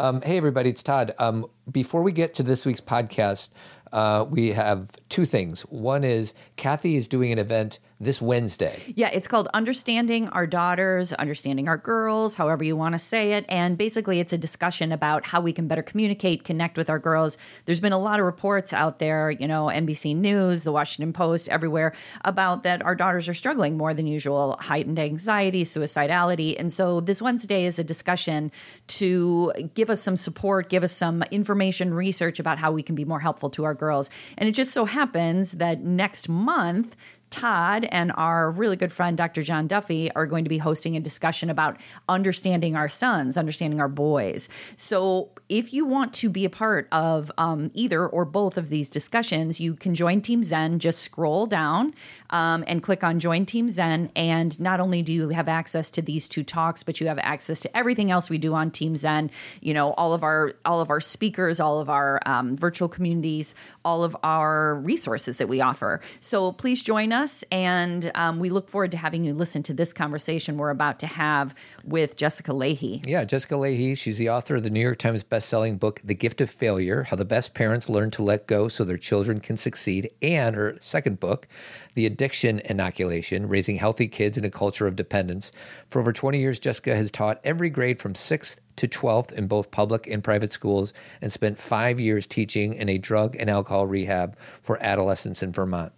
Um, hey, everybody, it's Todd. Um, before we get to this week's podcast, uh, we have two things. One is Cathy is doing an event this Wednesday. Yeah, it's called Understanding Our Daughters, Understanding Our Girls, however you want to say it. And basically, it's a discussion about how we can better communicate, connect with our girls. There's been a lot of reports out there, you know, NBC News, the Washington Post, everywhere, about that our daughters are struggling more than usual, heightened anxiety, suicidality. And so this Wednesday is a discussion to give us some support, give us some information, research about how we can be more helpful to our girls. And it just so happens that next month, Todd and our really good friend, Dr. John Duffy, are going to be hosting a discussion about understanding our sons, understanding our boys. So, if you want to be a part of um, either or both of these discussions, you can join Team Zen. Just scroll down um, and click on Join Team Zen. And not only do you have access to these two talks, but you have access to everything else we do on Team Zen. You know, all of our all of our speakers, all of our um, virtual communities, all of our resources that we offer. So please join us, and um, we look forward to having you listen to this conversation we're about to have with Jessica Lahey. Yeah, Jessica Lahey. She's the author of the New York Times best-selling book, The Gift of Failure: How the Best Parents Learn to Let Go So Their Children Can Succeed, and her second book, The Addiction Inoculation: Raising Healthy Kids in a Culture of Dependence. For over 20 years, Jessica has taught every grade from sixth to 12th in both public and private schools and spent five years teaching in a drug and alcohol rehab for adolescents in Vermont.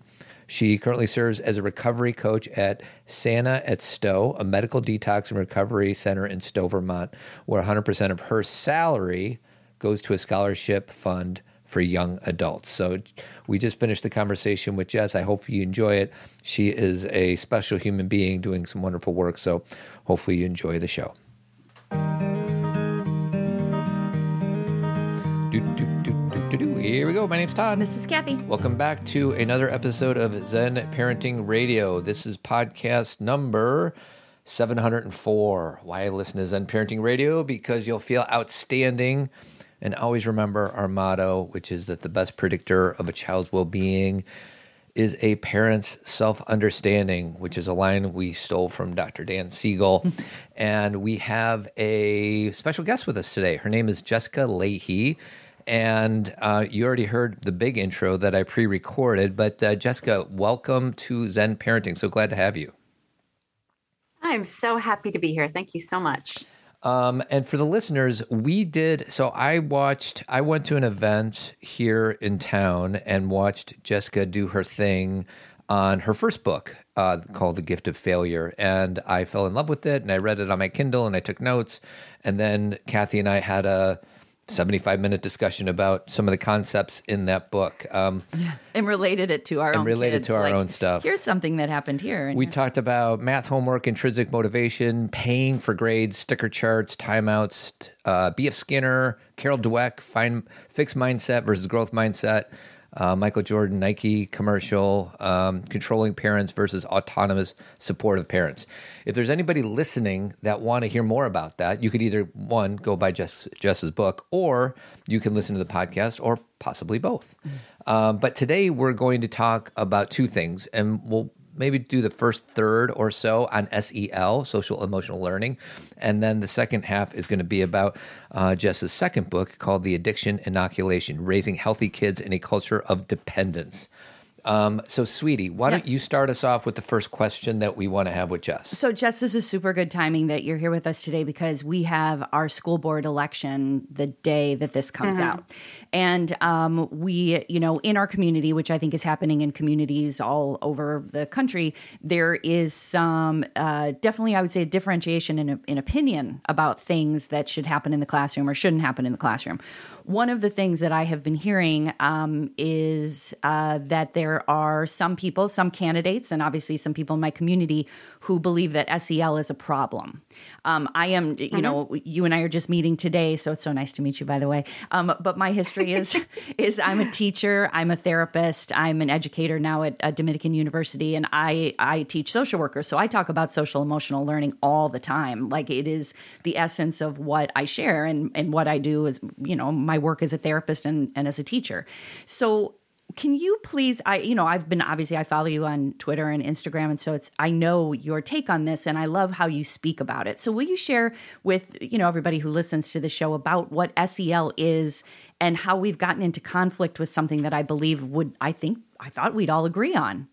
She currently serves as a recovery coach at Sana at Stowe, a medical detox and recovery center in Stowe, Vermont, where 100% of her salary goes to a scholarship fund for young adults. So we just finished the conversation with Jess. I hope you enjoy it. She is a special human being doing some wonderful work. So hopefully you enjoy the show. Do, do, Here we go. My name's Todd. This is Cathy. Welcome back to another episode of Zen Parenting Radio. This is podcast number 704. Why listen to Zen Parenting Radio? Because you'll feel outstanding. And always remember our motto, which is that the best predictor of a child's well being is a parent's self understanding, which is a line we stole from Dr. Dan Siegel. and we have a special guest with us today. Her name is Jessica Lahey. And uh, you already heard the big intro that I pre recorded. But uh, Jessica, welcome to Zen Parenting. So glad to have you. I'm so happy to be here. Thank you so much. Um, and for the listeners, we did. So I watched, I went to an event here in town and watched Jessica do her thing on her first book uh, called The Gift of Failure. And I fell in love with it and I read it on my Kindle and I took notes. And then Cathy and I had a, 75 minute discussion about some of the concepts in that book. Um, And related it to our And own related kids. to our Like, own stuff. Here's something that happened here. we here. talked about math homework, intrinsic motivation, paying for grades, sticker charts, timeouts, uh, B.F. Skinner, Carol Dweck, find, fixed mindset versus growth mindset, uh, Michael Jordan, Nike commercial, um, controlling parents versus autonomous supportive parents. If there's anybody listening that want to hear more about that, you could either one go buy Jess, Jess's book, or you can listen to the podcast, or possibly both. Um, but today we're going to talk about two things, and we'll maybe do the first third or so on SEL, social emotional learning. And then the second half is going to be about uh, Jess's second book called The Addiction Inoculation Raising Healthy Kids in a Culture of Dependence. Um, so, sweetie, why don't you start us off with the first question that we want to have with Jess? So, Jess, this is super good timing that you're here with us today because we have our school board election the day that this comes out. And um, we, you know, in our community, which I think is happening in communities all over the country, there is some uh, definitely, I would say, a differentiation in, in opinion about things that should happen in the classroom or shouldn't happen in the classroom. One of the things that I have been hearing um, is uh, that there are some people, some candidates, and obviously some people in my community who believe that SEL is a problem. Um, I am, you know, you and I are just meeting today, so it's so nice to meet you, by the way. Um, but my history is is I'm a teacher, I'm a therapist, I'm an educator now at, at Dominican University, and I I teach social workers. So I talk about social emotional learning all the time. Like it is the essence of what I share and and what I do is, you know, my work as a therapist and, and as a teacher. So can you please I you know I've been obviously I follow you on Twitter and Instagram and so it's I know your take on this and I love how you speak about it. So will you share with you know everybody who listens to the show about what SEL is and how we've gotten into conflict with something that I believe would I think I thought we'd all agree on.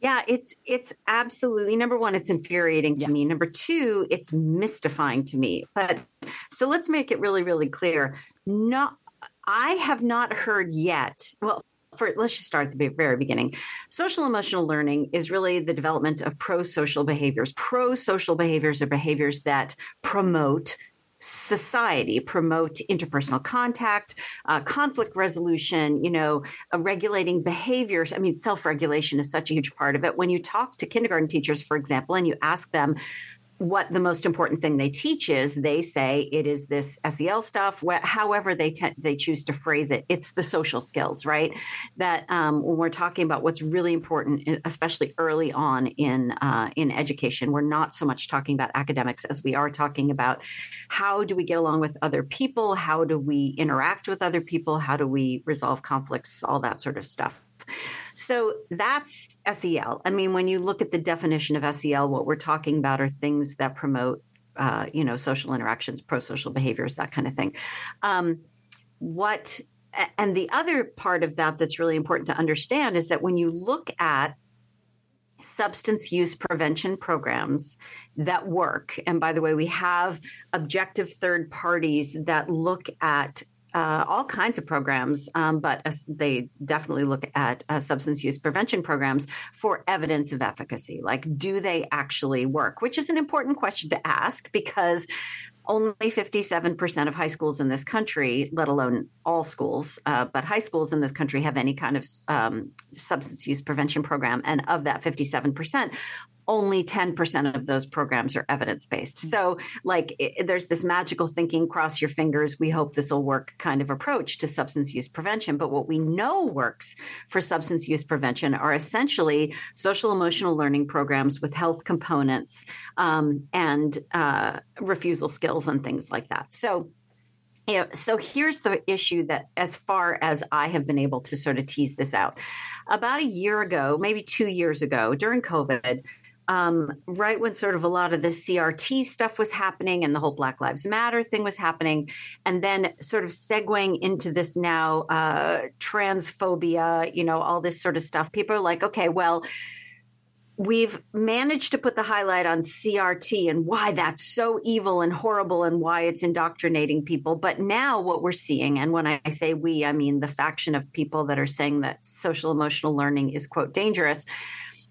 Yeah, it's it's absolutely number one, it's infuriating to yeah. me. Number two, it's mystifying to me. But so let's make it really, really clear. Not I have not heard yet. Well, for, let's just start at the very beginning. Social emotional learning is really the development of pro social behaviors. Pro social behaviors are behaviors that promote society promote interpersonal contact uh, conflict resolution you know uh, regulating behaviors. I mean self-regulation is such a huge part of it. When you talk to kindergarten teachers for example and you ask them what the most important thing they teach is they say it is this SEL stuff wh- however they te- they choose to phrase it it's the social skills right? That um, when we're talking about what's really important especially early on in uh, in education we're not so much talking about academics as we are talking about how do we get along with other people how do we interact with other people how do we resolve conflicts all that sort of stuff so that's SEL. I mean, when you look at the definition of SEL, what we're talking about are things that promote, uh, you know, social interactions, pro-social behaviors, that kind of thing. Um, what and the other part of that that's really important to understand is that when you look at substance use prevention programs that work. And by the way, we have objective third parties that look at uh, all kinds of programs, um, but uh, they definitely look at uh, substance use prevention programs for evidence of efficacy. Like, do they actually work? Which is an important question to ask because only 57% of high schools in this country, let alone all schools, uh, but high schools in this country have any kind of um, substance use prevention program. And of that 57%, only 10% of those programs are evidence based. Mm. So, like, it, there's this magical thinking, cross your fingers, we hope this will work kind of approach to substance use prevention. But what we know works for substance use prevention are essentially social emotional learning programs with health components um, and uh, refusal skills and things like that. So, you know, so here's the issue that, as far as I have been able to sort of tease this out, about a year ago, maybe two years ago, during COVID, um, right when sort of a lot of the CRT stuff was happening and the whole Black Lives Matter thing was happening, and then sort of segueing into this now uh, transphobia, you know, all this sort of stuff. People are like, okay, well, we've managed to put the highlight on CRT and why that's so evil and horrible and why it's indoctrinating people. But now what we're seeing, and when I say we, I mean the faction of people that are saying that social emotional learning is, quote, dangerous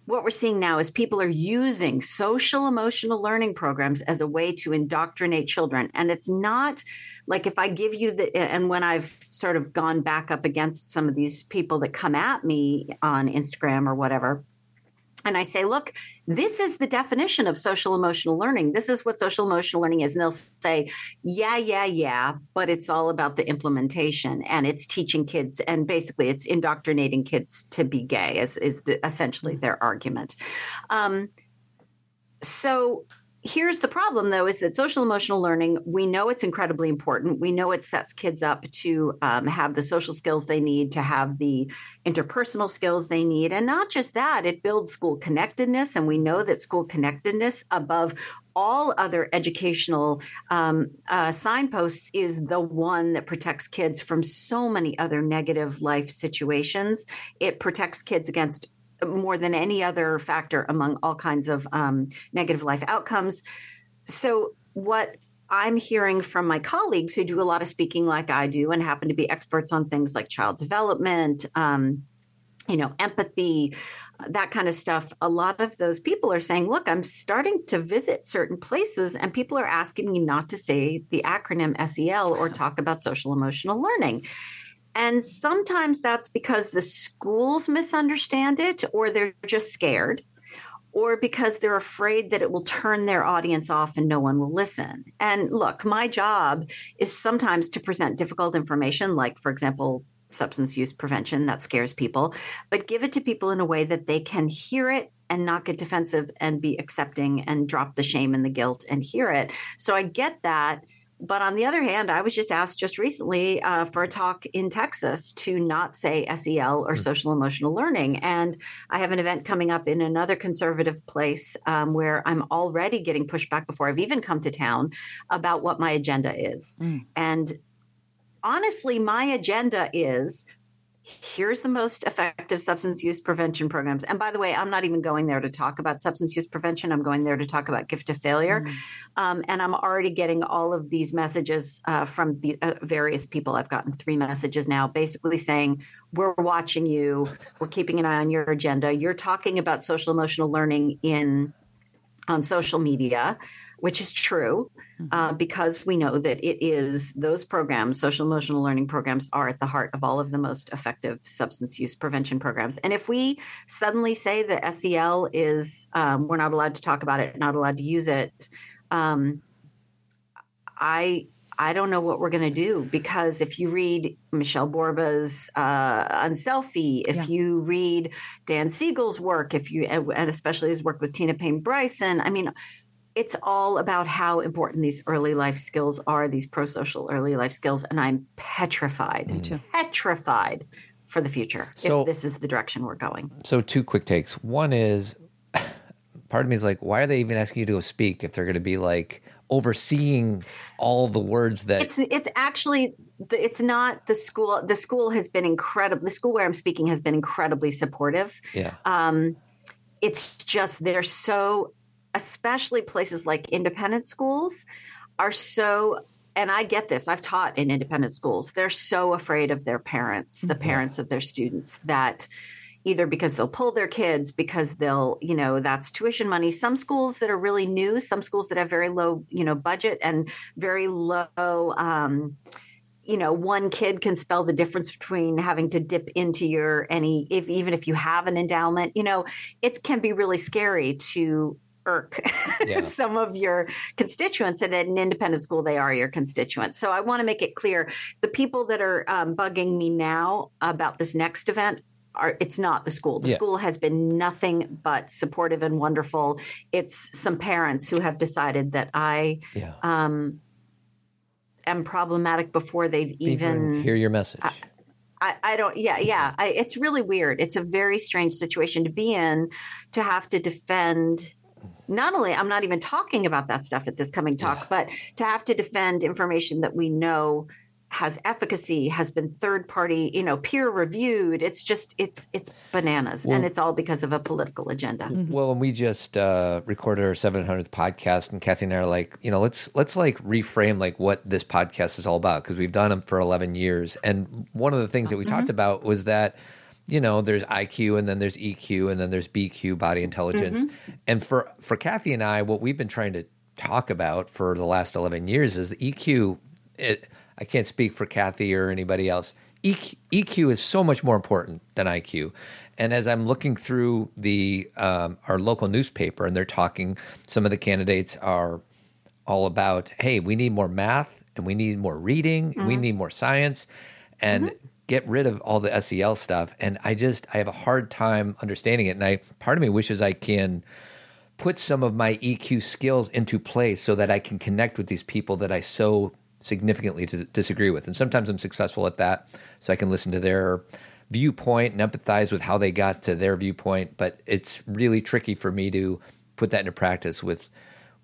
what we're seeing now is people are using social emotional learning programs as a way to indoctrinate children. And it's not like if I give you the, and when I've sort of gone back up against some of these people that come at me on Instagram or whatever, and I say, look, this is the definition of social emotional learning. This is what social emotional learning is. And they'll say, yeah, yeah, yeah, but it's all about the implementation and it's teaching kids and basically it's indoctrinating kids to be gay, is, is the, essentially their argument. Um, so here's the problem though is that social emotional learning we know it's incredibly important we know it sets kids up to um, have the social skills they need to have the interpersonal skills they need and not just that it builds school connectedness and we know that school connectedness above all other educational um, uh, signposts is the one that protects kids from so many other negative life situations. It protects kids against more than any other factor among all kinds of um, negative life outcomes. So, what I'm hearing from my colleagues who do a lot of speaking like I do and happen to be experts on things like child development, um, you know, empathy, that kind of stuff. A lot of those people are saying, look, I'm starting to visit certain places and people are asking me not to say the acronym SEL or talk about social emotional learning. And sometimes that's because the schools misunderstand it or they're just scared or because they're afraid that it will turn their audience off and no one will listen. And look, my job is sometimes to present difficult information, like, for example, substance use prevention that scares people, but give it to people in a way that they can hear it and not get defensive and be accepting and drop the shame and the guilt and hear it. So I get that but on the other hand, I was just asked just recently uh, for a talk in Texas to not say SEL or mm. social emotional learning. And I have an event coming up in another conservative place um, where I'm already getting pushback before I've even come to town about what my agenda is. Mm. And honestly, my agenda is here's the most effective substance use prevention programs. And by the way, I'm not even going there to talk about substance use prevention. I'm going there to talk about gift of failure. Mm. Um, and I'm already getting all of these messages uh, from the uh, various people. I've gotten three messages now, basically saying, We're watching you, we're keeping an eye on your agenda. You're talking about social emotional learning in on social media which is true mm-hmm. uh, because we know that it is those programs, social emotional learning programs, are at the heart of all of the most effective substance use prevention programs. And if we suddenly say that SEL is, um, we're not allowed to talk about it, not allowed to use it, um, I I don't know what we're going to do because if you read Michelle Borba's uh, Unselfie, if yeah. you read Dan Siegel's work, if you and especially his work with Tina Payne Bryson, I mean, it's all about how important these early life skills are, these pro social early life skills. And I'm petrified, mm. petrified for the future so, if this is the direction we're going. So, two quick takes. One is part of me is like, why are they even asking you to go speak if they're going to be like overseeing all the words that it's it's actually it's not the school the school has been incredible the school where i'm speaking has been incredibly supportive yeah um it's just they're so especially places like independent schools, are so and I get this. I've taught in independent schools. They're so afraid of their parents, the mm-hmm. parents of their students, that either because they'll pull their kids, because they'll, you know, that's tuition money. Some schools that are really new, some schools that have very low, you know, budget and very low, um, you know, one kid can spell the difference between having to dip into your any, if even if you have an endowment, you know, it can be really scary to irk yeah. some of your constituents. And at an independent school, they are your constituents. So I want to make it clear the people that are um, bugging me now about this next event are, it's not the school. The yeah. school has been nothing but supportive and wonderful. It's some parents who have decided that I yeah. um, am problematic before they've even, even hear your message. I, I, I, don't yeah yeah I, it's really weird it's a very strange situation to be in to have to defend not only I'm not even talking about that stuff at this coming talk, yeah. but to have to defend information that we know has efficacy has been third party you know peer reviewed it's just it's it's bananas well, and it's all because of a political agenda mm-hmm. well and we just uh recorded our 700th podcast and cathy and i are like you know let's let's like reframe like what this podcast is all about because we've done them for 11 years and one of the things that we mm-hmm. talked about was that you know, there's IQ and then there's EQ and then there's BQ, body intelligence. Mm-hmm. And for for Cathy and I, what we've been trying to talk about for the last 11 years is the EQ. It, I can't speak for Cathy or anybody else. EQ, EQ is so much more important than IQ. And as I'm looking through the um, our local newspaper, and they're talking, some of the candidates are all about, hey, we need more math and we need more reading, mm-hmm. we need more science, and mm-hmm get rid of all the SEL stuff. And I just I have a hard time understanding it. And I part of me wishes I can put some of my EQ skills into place so that I can connect with these people that I so significantly disagree with. And sometimes I'm successful at that, so I can listen to their viewpoint and empathize with how they got to their viewpoint. But it's really tricky for me to put that into practice with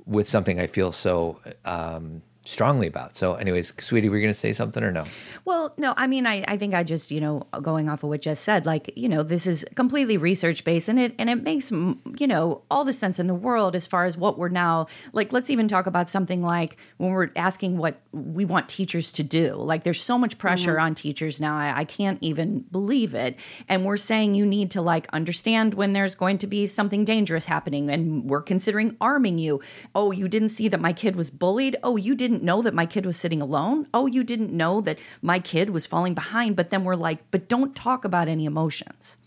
with something I feel so um, strongly about. So, anyways, sweetie, we're going to say something or no? Well, no, I mean, I, I think I just, you know, going off of what Jess said, like, you know, this is completely research based and it, and it makes, you know, all the sense in the world as far as what we're now, like, let's even talk about something like when we're asking what we want teachers to do. Like, there's so much pressure mm-hmm. on teachers now. I, I can't even believe it. And we're saying you need to, like, understand when there's going to be something dangerous happening and we're considering arming you. Oh, you didn't see that my kid was bullied. Oh, you didn't didn't know that my kid was sitting alone. Oh, you didn't know that my kid was falling behind. But then we're like, but don't talk about any emotions.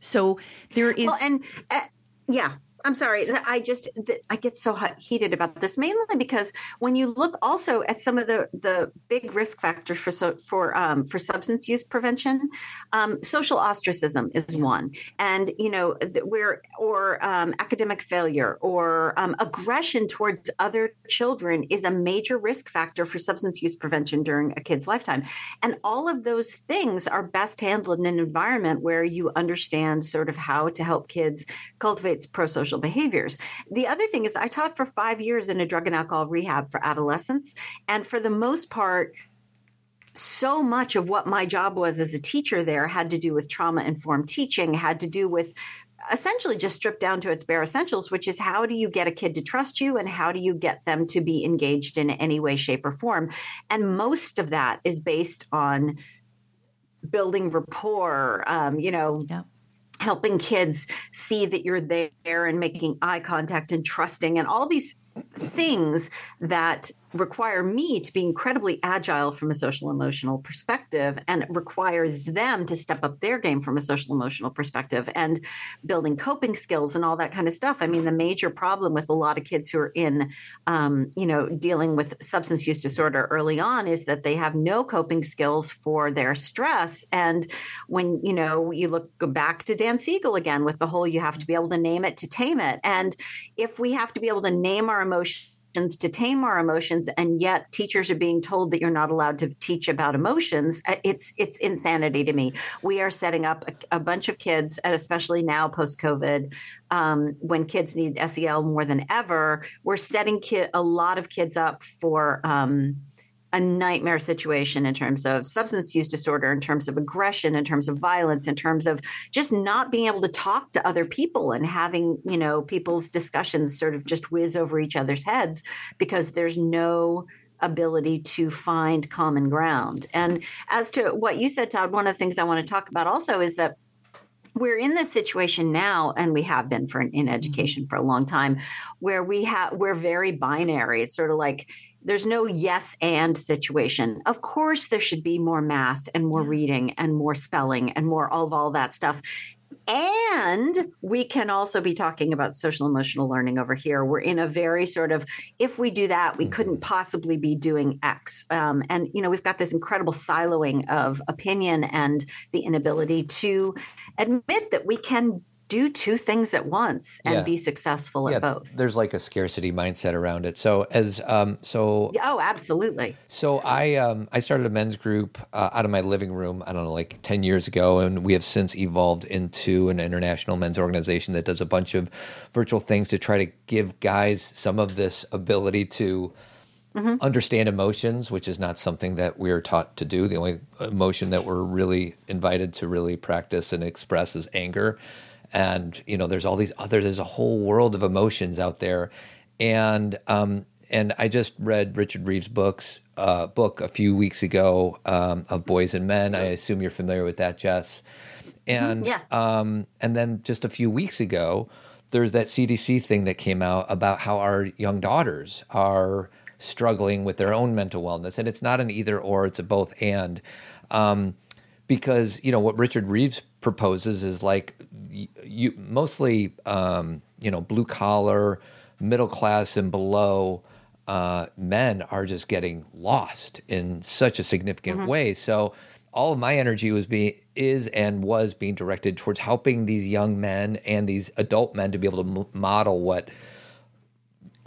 So there is. Well, and uh, yeah, I'm sorry. I just I get so heated about this mainly because when you look also at some of the the big risk factors for so, for um, for substance use prevention, um, social ostracism is one, and you know where or um, academic failure or um, aggression towards other children is a major risk factor for substance use prevention during a kid's lifetime, and all of those things are best handled in an environment where you understand sort of how to help kids cultivate pro social social behaviors. The other thing is, I taught for five years in a drug and alcohol rehab for adolescents. And for the most part, so much of what my job was as a teacher there had to do with trauma informed teaching, had to do with essentially just stripped down to its bare essentials, which is how do you get a kid to trust you and how do you get them to be engaged in any way, shape, or form? And most of that is based on building rapport, um, you know, helping kids see that you're there and making eye contact and trusting and all these things that require me to be incredibly agile from a social emotional perspective and requires them to step up their game from a social emotional perspective and building coping skills and all that kind of stuff. I mean the major problem with a lot of kids who are in um, you know dealing with substance use disorder early on is that they have no coping skills for their stress. And when you know you look go back to dan siegel again with the whole you have to be able to name it to tame it. And if we have to be able to name our emotions to tame our emotions and yet teachers are being told that you're not allowed to teach about emotions. Uh, it's it's insanity to me. We are setting up a, a bunch of kids and especially now post covid um, when kids need sel more than ever we're setting a lot of kids up for um, a nightmare situation in terms of substance use disorder, in terms of aggression, in terms of violence, in terms of just not being able to talk to other people and having, you know, people's discussions sort of just whiz over each other's heads because there's no ability to find common ground. And as to what you said, Todd, one of the things I want to talk about also is that we're in this situation now and we have been for in mm-hmm. education for a long time where we have we're very binary it's sort of like there's no yes and situation. Of course, there should be more math and more reading and more spelling and more all of all that stuff. And we can also be talking about social emotional learning over here. We're in a very sort of, if we do that, we couldn't mm-hmm. possibly be doing X. Um, and, you know, we've got this incredible siloing of opinion and the inability to admit that we can do two things at once and yeah. be successful yeah, at both. There's like a scarcity mindset around it. So as um so oh absolutely. So I um I started a men's group uh, out of my living room. I don't know like ten years ago, and we have since evolved into an international men's organization that does a bunch of virtual things to try to give guys some of this ability to. Mm-hmm. Understand emotions, which is not something that we're taught to do. The only emotion that we're really invited to really practice and express is anger and you know there's all these other there's a whole world of emotions out there and um and I just read Richard Reeves' books uh, book a few weeks ago um, of Boys and Men. I assume you're familiar with that, Jess. And yeah. um, and then just a few weeks ago, there's that CDC thing that came out about how our young daughters are struggling with their own mental wellness, and it's not an either or; it's a both and. Um, because you know what Richard Reeves proposes is like you, you mostly um, you know blue collar, middle class and below uh, men are just getting lost in such a significant mm-hmm. way. So all of my energy was being is and was being directed towards helping these young men and these adult men to be able to m- model what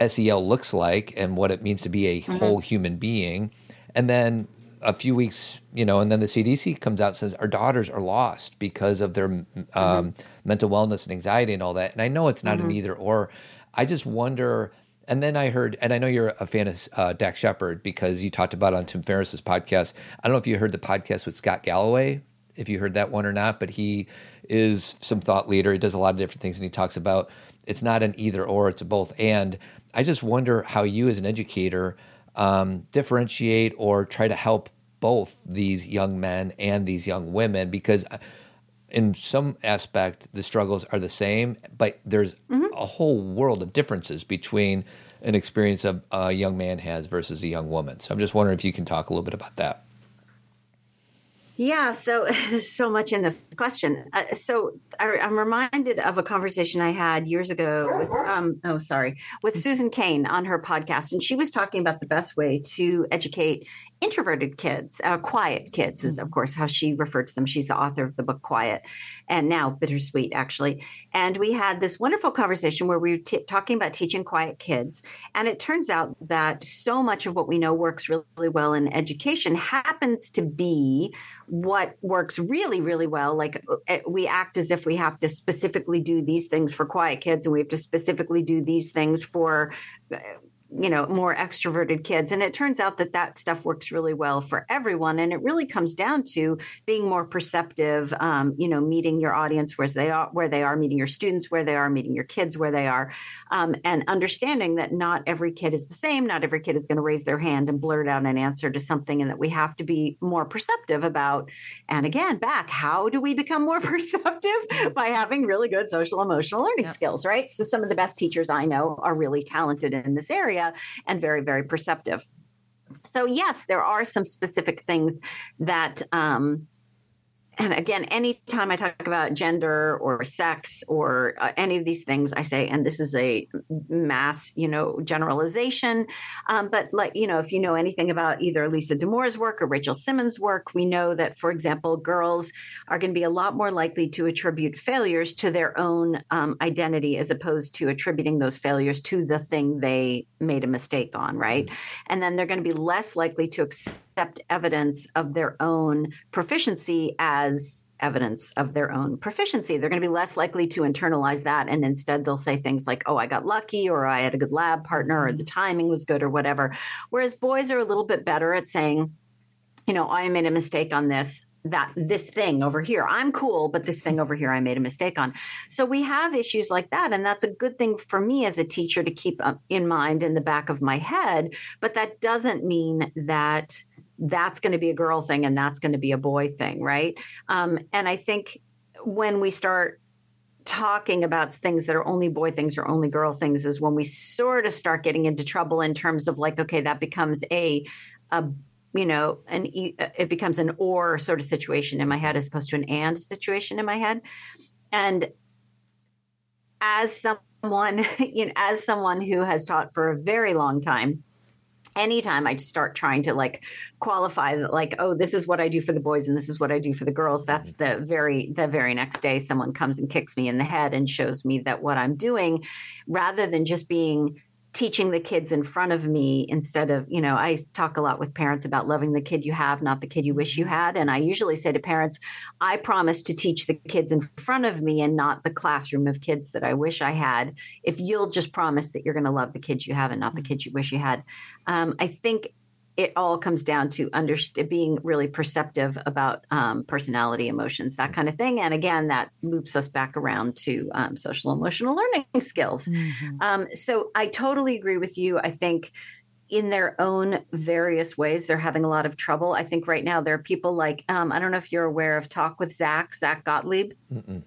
SEL looks like and what it means to be a mm-hmm. whole human being. And then a few weeks, you know, and then the CDC comes out and says our daughters are lost because of their um, mm-hmm. mental wellness and anxiety and all that. And I know it's not mm-hmm. an either or. I just wonder. And then I heard, and I know you're a fan of uh, Dax Shepard because you talked about on Tim Ferriss's podcast. I don't know if you heard the podcast with Scott Galloway, if you heard that one or not, but he is some thought leader. He does a lot of different things, and he talks about it's not an either or, it's a both and. I just wonder how you, as an educator, um, differentiate or try to help both these young men and these young women because uh, in some aspect the struggles are the same but there's mm-hmm. a whole world of differences between an experience a, a young man has versus a young woman so i'm just wondering if you can talk a little bit about that Yeah, so so much in this question. Uh, so I, am reminded of a conversation I had years ago with um oh sorry with Susan Cain on her podcast, and she was talking about the best way to educate introverted kids, uh, quiet kids is of course how she referred to them. She's the author of the book Quiet, and now Bittersweet actually. And we had this wonderful conversation where we were t- talking about teaching quiet kids, and it turns out that so much of what we know works really, well in education happens to be what works really, really well. Like uh, we act as if we have to specifically do these things for quiet kids and we have to specifically do these things for uh, you know more extroverted kids. And it turns out that that stuff works really well for everyone. And it really comes down to being more perceptive um, you know meeting your audience where they are where they are meeting your students where they are meeting your kids where they are um, and understanding that not every kid is the same not every kid is going to raise their hand and blurt out an answer to something and that we have to be more perceptive about and again back how do we become more perceptive by having really good social emotional learning yep. skills right? So some of the best teachers i know are really talented in this area area and very, very perceptive. So, yes, there are some specific things that um, and again, anytime I talk about gender or sex or uh, any of these things, I say, and this is a mass, you know, generalization. Um, but like, you know, if you know anything about either Lisa Damour's work or Rachel Simmons' work, we know that, for example, girls are going to be a lot more likely to attribute failures to their own um, identity as opposed to attributing those failures to the thing they made a mistake on, right? Mm-hmm. And then they're going to be less likely to accept accept evidence of their own proficiency as evidence of their own proficiency. They're going to be less likely to internalize that. And instead, they'll say things like, oh, I got lucky, or I had a good lab partner, or the mm-hmm. timing was good, or whatever. Whereas boys are a little bit better at saying, you know, I made a mistake on this that this thing over here i'm cool but this thing over here i made a mistake on so we have issues like that and that's a good thing for me as a teacher to keep uh, in mind in the back of my head but that doesn't mean that that's going to be a girl thing and that's going to be a boy thing, right? Um, and I think when we start talking about things that are only boy things or only girl things is when we sort of start getting into trouble in terms of like okay that becomes a a you know an it becomes an or sort of situation in my head as opposed to an and situation in my head and as someone you know as someone who has taught for a very long time anytime I start trying to like qualify that like oh this is what I do for the boys and this is what I do for the girls that's mm-hmm. the very the very next day someone comes and kicks me in the head and shows me that what I'm doing rather than just being teaching the kids in front of me instead of you know i talk a lot with parents about loving the kid you have not the kid you wish you mm-hmm. had and i usually say to parents i promise to teach the kids in front of me and not the classroom of kids that i wish i had if you'll just promise that you're going to love the kids you have and not the mm-hmm. kids you wish you had um, i think it all comes down to underst- being really perceptive about um, personality, emotions, that kind of thing. And again, that loops us back around to um, social emotional learning skills. Mm-hmm. Um, so I totally agree with you. I think in their own various ways, they're having a lot of trouble. I think right now there are people like, um, I don't know if you're aware of Talk with Zach, Zach Gottlieb. Mm-mm.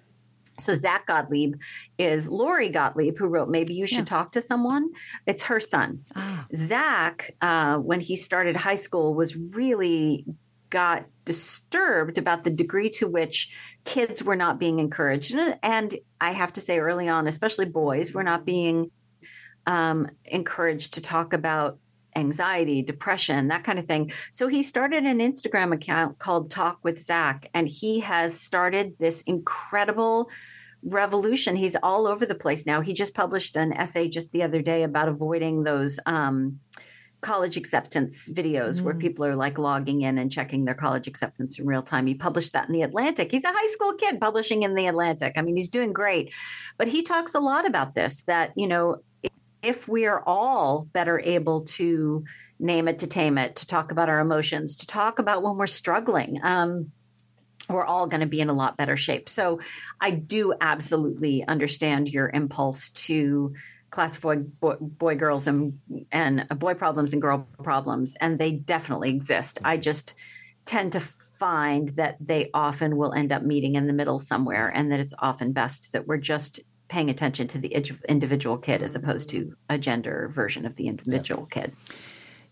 So Zach Gottlieb is Lori Gottlieb, who wrote "Maybe You Should yeah. Talk to Someone." It's her son. Oh. Zach, uh, when he started high school, was really got disturbed about the degree to which kids were not being encouraged, and I have to say, early on, especially boys, were not being um, encouraged to talk about anxiety, depression, that kind of thing. So he started an Instagram account called Talk with Zach, and he has started this incredible revolution. He's all over the place now. He just published an essay just the other day about avoiding those um, college acceptance videos mm. where people are like logging in and checking their college acceptance in real time. He published that in the Atlantic. He's a high school kid publishing in the Atlantic. I mean, he's doing great. But he talks a lot about this that, you know, if we are all better able to name it to tame it, to talk about our emotions, to talk about when we're struggling, um, we're all going to be in a lot better shape. So I do absolutely understand your impulse to classify boy, boy girls and and boy problems and girl problems, and they definitely exist. I just tend to find that they often will end up meeting in the middle somewhere, and that it's often best that we're just paying attention to the individual kid as opposed to a gender version of the individual yeah. kid.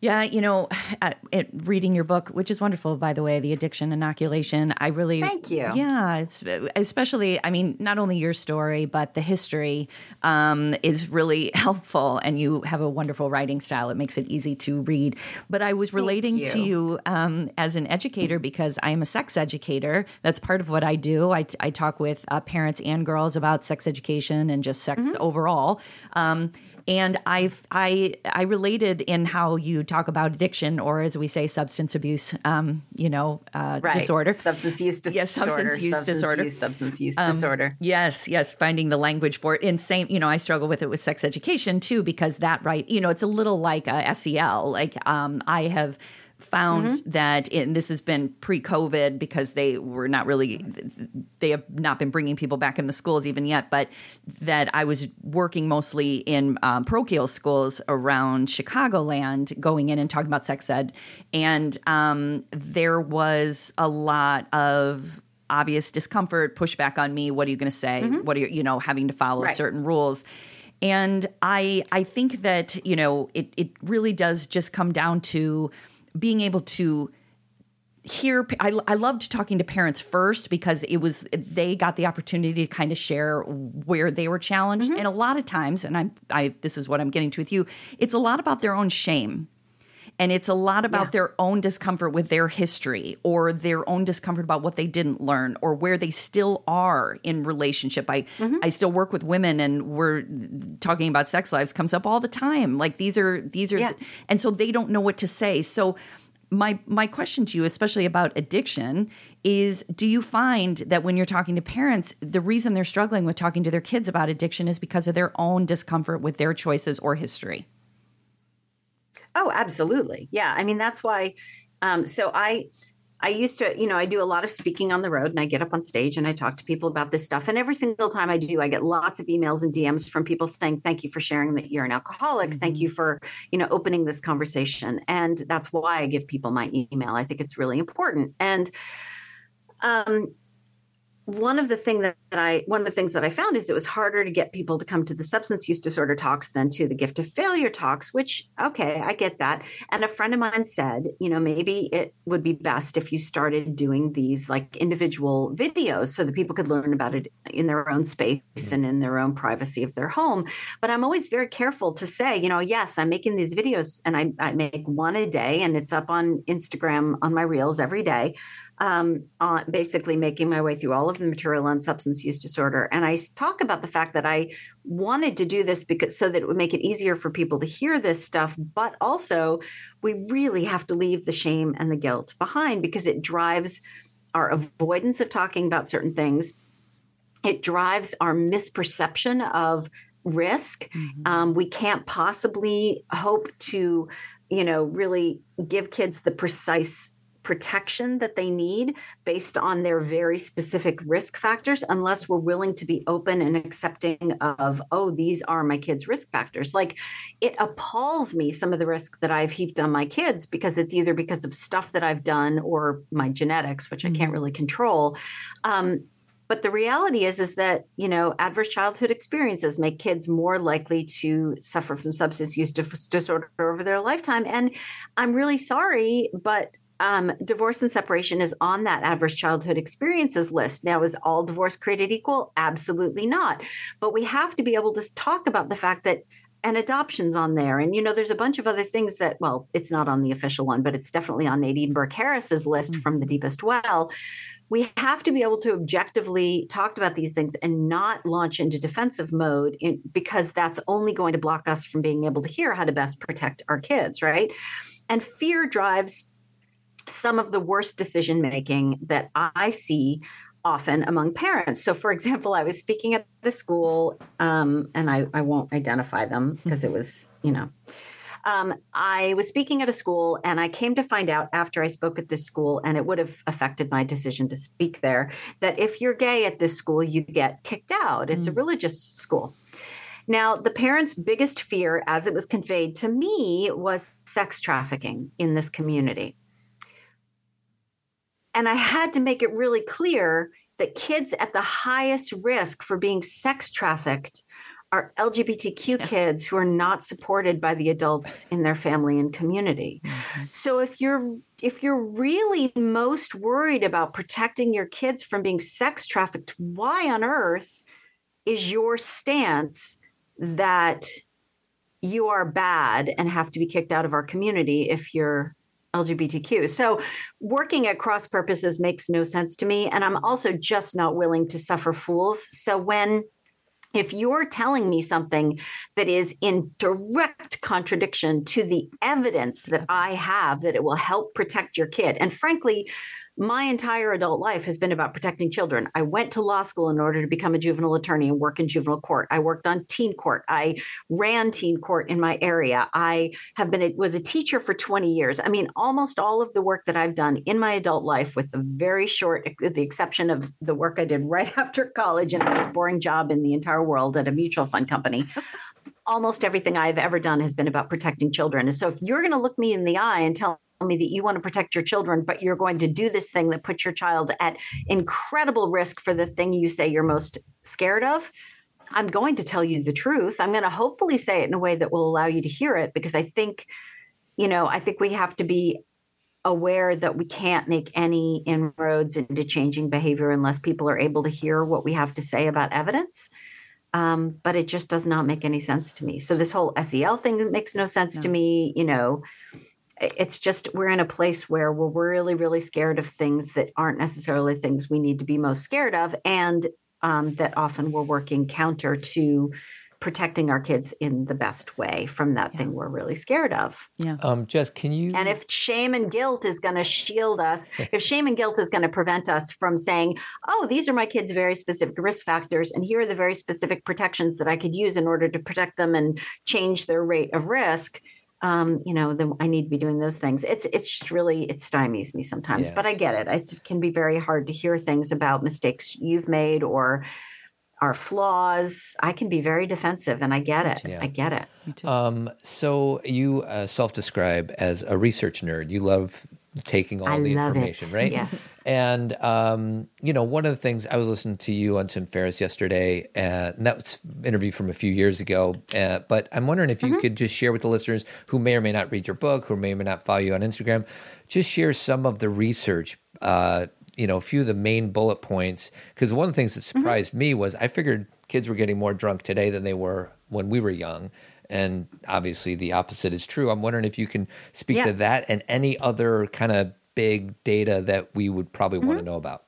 Yeah, you know, uh, it, reading your book, which is wonderful, by the way, the addiction inoculation. I really thank you. Yeah, it's especially. I mean, not only your story, but the history um, is really helpful, and you have a wonderful writing style. It makes it easy to read. But I was relating you. to you um, as an educator because I am a sex educator. That's part of what I do. I, I talk with uh, parents and girls about sex education and just sex mm-hmm. overall. Um, and I I I related in how you talk about addiction, or as we say, substance abuse, um, you know, uh, right. disorder, substance use disorder, yes, substance use substance disorder, use, substance use um, disorder. Yes, yes, finding the language for it. In same, you know, I struggle with it with sex education too because that right, you know, it's a little like a SEL. Like um, I have found mm-hmm. that and this has been pre-covid because they were not really they have not been bringing people back in the schools even yet but that i was working mostly in um, parochial schools around chicagoland going in and talking about sex ed and um, there was a lot of obvious discomfort pushback on me what are you going to say mm-hmm. what are you you know having to follow right. certain rules and i i think that you know it it really does just come down to being able to hear I, I loved talking to parents first because it was they got the opportunity to kind of share where they were challenged mm-hmm. and a lot of times and i i this is what i'm getting to with you it's a lot about their own shame and it's a lot about yeah. their own discomfort with their history or their own discomfort about what they didn't learn or where they still are in relationship i mm-hmm. i still work with women and we're talking about sex lives comes up all the time like these are these are yeah. and so they don't know what to say so my my question to you especially about addiction is do you find that when you're talking to parents the reason they're struggling with talking to their kids about addiction is because of their own discomfort with their choices or history oh absolutely yeah i mean that's why um, so i I used to, you know, I do a lot of speaking on the road and I get up on stage and I talk to people about this stuff. And every single time I do, I get lots of emails and DMs from people saying, thank you for sharing that you're an alcoholic. Mm-hmm. Thank you for, you know, opening this conversation. And that's why I give people my email. I think it's really important. And, um, one of the things that I one of the things that I found is it was harder to get people to come to the substance use disorder talks than to the gift of failure talks, which okay, I get that. And a friend of mine said, you know, maybe it would be best if you started doing these like individual videos so that people could learn about it in their own space and in their own privacy of their home. But I'm always very careful to say, you know, yes, I'm making these videos and I, I make one a day and it's up on Instagram on my reels every day um, on basically making my way through all of the material on substance use disorder. And I talk about the fact that I wanted to do this because so that it would make it easier for people to hear this stuff, but also we really have to leave the shame and the guilt behind because it drives our avoidance of talking about certain things. It drives our misperception of risk. Mm-hmm. Um, we can't possibly hope to, you know, really give kids the precise protection that they need based on their very specific risk factors unless we're willing to be open and accepting of oh these are my kids risk factors. Like it appalls me some of the risk that i've heaped on my kids because it's either because of stuff that i've done or my genetics which i can't mm-hmm. really control. Um, but the reality is is that you know adverse childhood experiences make kids more likely to suffer from substance use disorder over their lifetime. And i'm really sorry but um, divorce and separation is on that adverse childhood experiences list. Now, is all divorce created equal? Absolutely not. But we have to be able to talk about the fact that and adoptions on there. And, you know, there's a bunch of other things that, well, it's not on the official one, but it's definitely on Nadine Burke Harris's list mm-hmm. from The Deepest Well. We have to be able to objectively talk about these things and not launch into defensive mode in, because that's only going to block us from being able to hear how to best protect our kids, right? And fear drives some of the worst decision making that I see often among parents. So, for example, I was speaking at the school, um, and I, I won't identify them because it was, you know, um, I was speaking at a school, and I came to find out after I spoke at this school, and it would have affected my decision to speak there, that if you're gay at this school, you get kicked out. It's mm. a religious school. Now, the parents' biggest fear, as it was conveyed to me, was sex trafficking in this community. And I had to make it really clear that kids at the highest risk for being sex trafficked are LGBTQ yeah. kids who are not supported by the adults in their family and community. Mm-hmm. So if you're if you're really most worried about protecting your kids from being sex trafficked, why on earth is your stance that you are bad and have to be kicked out of our community if you're LGBTQ. So working at cross purposes makes no sense to me. And I'm also just not willing to suffer fools. So when if you're telling me something that is in direct contradiction to the evidence that I have that it will help protect your kid, and frankly, my entire adult life has been about protecting children. I went to law school in order to become a juvenile attorney and work in juvenile court. I worked on teen court. I ran teen court in my area. I have been a, was a teacher for 20 years. I mean, almost all of the work that I've done in my adult life, with the very short, the exception of the work I did right after college and the most boring job in the entire world at a mutual fund company. almost everything I've ever done has been about protecting children. And so if you're going to look me in the eye and tell me that you want to protect your children, but you're going to do this thing that puts your child at incredible risk for the thing you say you're most scared of, I'm going to tell you the truth. I'm going to hopefully say it in a way that will allow you to hear it because I think, you know, I think we have to be aware that we can't make any inroads into changing behavior unless people are able to hear what we have to say about evidence. Um, but it just does not make any sense to me. So this whole SEL thing makes no sense no. to me. You know, it's just we're in a place where we're really really scared of things that aren't necessarily things we need to be most scared of and um, that often we're working counter to protecting our kids in the best way from that yeah. thing we're really scared of. Yeah. Um, Jess, can you? And if shame and guilt is going to shield us, if shame and guilt is going to prevent us from saying, oh, these are my kids' very specific risk factors, and here are the very specific protections that I could use in order to protect them and change their rate of risk, um, you know, then I need to be doing those things. It's it's just really it stymies me sometimes, yeah, but I get it. It can be very hard to hear things about mistakes you've made or our flaws. I can be very defensive, and I get it. Yeah. I get it. Um, so you uh, self-describe as a research nerd. You love taking all I the information, it. right? Yes. And um, you know, one of the things I was listening to you on Tim Ferriss yesterday, uh, and that was an interview from a few years ago. Uh, but I'm wondering if you mm-hmm. could just share with the listeners who may or may not read your book, who may or may not follow you on Instagram, just share some of the research. Uh, you know, a few of the main bullet points. Because one of the things that mm-hmm. surprised mm-hmm. me was I figured kids were getting more drunk today than they were when we were young and obviously the opposite is true. I'm wondering if you can speak yeah. to that and any other kind of big data that we would probably mm-hmm. want to know about.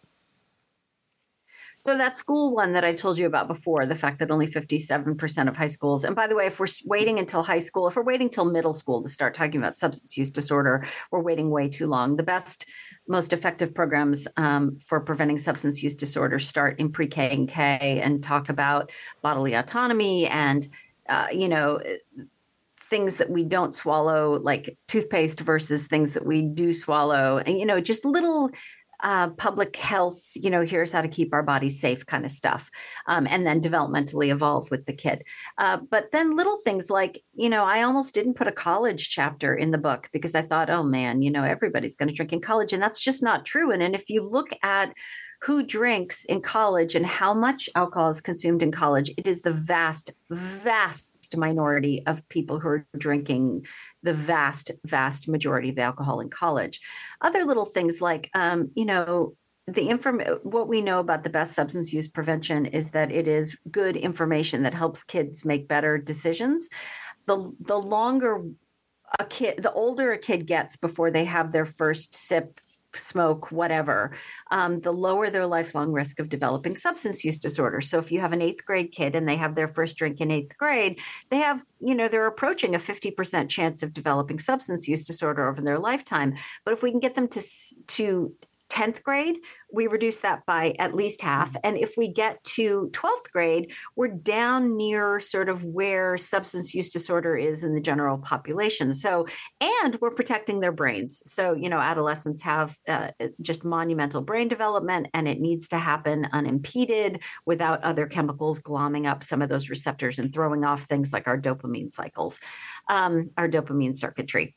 So that school one that I told you about before, the fact that only 57% of high schools, and by the way, if we're waiting until high school, if we're waiting till middle school to start talking about substance use disorder, we're waiting way too long. The best, most effective programs um, for preventing substance use disorder start in pre-K and K and talk about bodily autonomy and uh, you know, things that we don't swallow, like toothpaste versus things that we do swallow, and you know, just little uh, public health, you know, here's how to keep our bodies safe kind of stuff. Um, and then developmentally evolve with the kid. Uh, but then little things like, you know, I almost didn't put a college chapter in the book because I thought, oh man, you know, everybody's going to drink in college. And that's just not true. And, and if you look at who drinks in college and how much alcohol is consumed in college, it is the vast, vast minority of people who are drinking the vast, vast majority of the alcohol in college. Other little things like, um, you know, the inform what we know about the best substance use prevention is that it is good information that helps kids make better decisions. The the longer a kid, the older a kid gets before they have their first sip smoke, whatever, um, the lower their lifelong risk of developing substance use disorder. So if you have an eighth grade kid and they have their first drink in eighth grade, they have, you know, they're approaching a 50% chance of developing substance use disorder over their lifetime. But if we can get them to, to 10th grade, we reduce that by at least half. Mm-hmm. And if we get to 12th grade, we're down near sort of where substance use disorder is in the general population. So, and we're protecting their brains. So, you know, adolescents have uh, just monumental brain development and it needs to happen unimpeded without other chemicals glomming up some of those receptors and throwing off things like our dopamine cycles, um, our dopamine circuitry.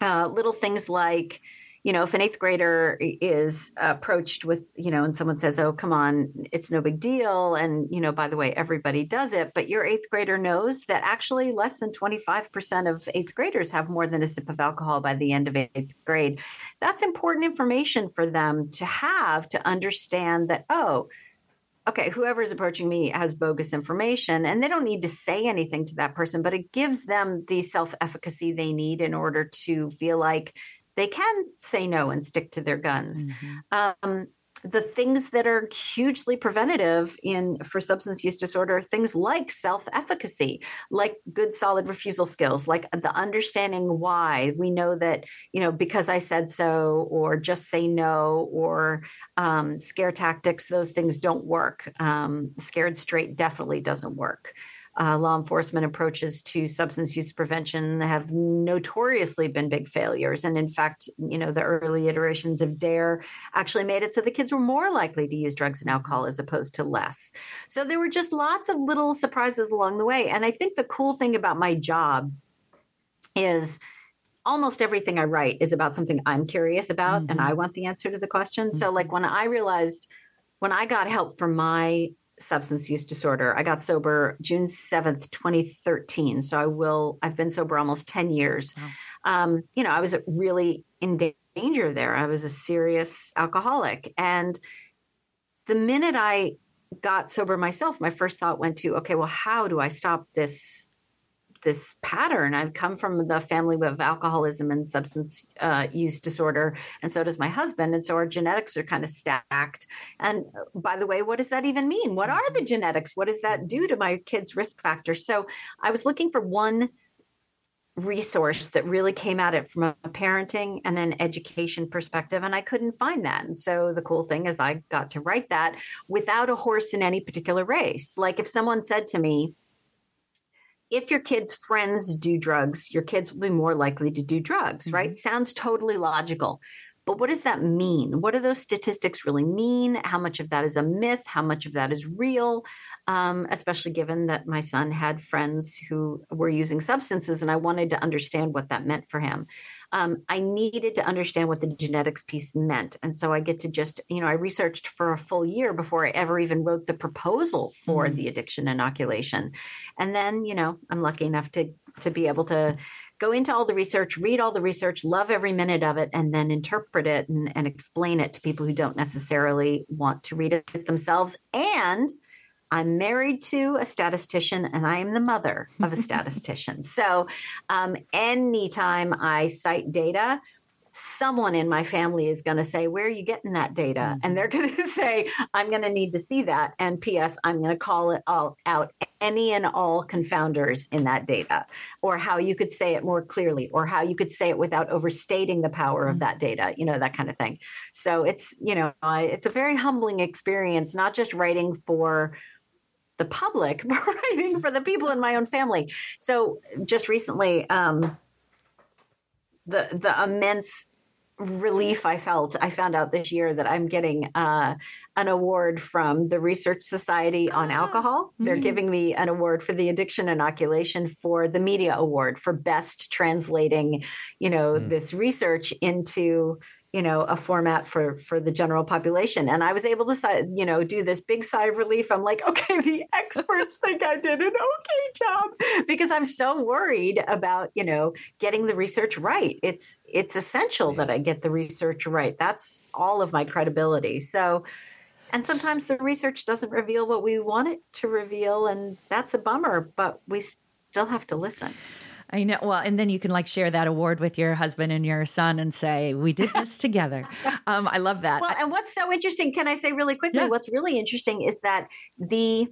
Uh, little things like, you know, if an eighth grader is approached with, you know, and someone says, oh, come on, it's no big deal. And, you know, by the way, everybody does it. But your eighth grader knows that actually less than 25% of eighth graders have more than a sip of alcohol by the end of eighth grade. That's important information for them to have to understand that, oh, okay, whoever is approaching me has bogus information and they don't need to say anything to that person, but it gives them the self efficacy they need in order to feel like they can say no and stick to their guns. Mm-hmm. Um, the things that are hugely preventative in for substance use disorder things like self-efficacy like good solid refusal skills like the understanding why we know that you know because i said so or just say no or um, scare tactics those things don't work um, scared straight definitely doesn't work uh, law enforcement approaches to substance use prevention have notoriously been big failures. And in fact, you know, the early iterations of DARE actually made it so the kids were more likely to use drugs and alcohol as opposed to less. So there were just lots of little surprises along the way. And I think the cool thing about my job is almost everything I write is about something I'm curious about mm-hmm. and I want the answer to the question. Mm-hmm. So, like when I realized when I got help from my substance use disorder. I got sober June 7th, 2013. So I will, I've been sober almost 10 years. Wow. Um, you know, I was really in danger there. I was a serious alcoholic. And the minute I got sober myself, my first thought went to, okay, well, how do I stop this this pattern. I've come from the family of alcoholism and substance uh, use disorder, and so does my husband. And so our genetics are kind of stacked. And by the way, what does that even mean? What are the genetics? What does that do to my kids' risk factors? So I was looking for one resource that really came at it from a parenting and an education perspective and I couldn't find that. And so the cool thing is I got to write that without a horse in any particular race. Like if someone said to me, if your kids' friends do drugs, your kids will be more likely to do drugs, mm-hmm. right? Sounds totally logical. But what does that mean? What do those statistics really mean? How much of that is a myth? How much of that is real? Um, especially given that my son had friends who were using substances, and I wanted to understand what that meant for him um, I needed to understand what the genetics piece meant. And so I get to just, you know, I researched for a full year before I ever even wrote the proposal for mm. the addiction inoculation. And then, you know, I'm lucky enough to to be able to go into all the research, read all the research, love every minute of it, and then interpret it and, and explain it to people who don't necessarily want to read it themselves. And I'm married to a statistician and I am the mother of a statistician. so, um, anytime I cite data, someone in my family is going to say, Where are you getting that data? Mm-hmm. And they're going to say, I'm going to need to see that. And P.S., I'm going to call it all out any and all confounders in that data, or how you could say it more clearly, or how you could say it without overstating the power of mm-hmm. that data, you know, that kind of thing. So it's, you know, it's a very humbling experience, not just writing for the public, but writing for the people in my own family. So just recently, um, the the immense relief I felt. I found out this year that I'm getting uh, an award from the Research Society on ah, Alcohol. They're mm-hmm. giving me an award for the addiction inoculation for the Media Award for best translating, you know, mm. this research into you know a format for for the general population. And i was able to you know do this big sigh of relief. I'm like okay the experts think i did an okay job because i'm so worried about you know getting the research right. It's it's essential that i get the research right. That's all of my credibility. So and sometimes the research doesn't reveal what we want it to reveal and that's a bummer but we still have to listen I know. Well, and then you can like share that award with your husband and your son and say, we did this together. Um, I love that. Well, and what's so interesting, can I say really quickly? Yeah. What's really interesting is that the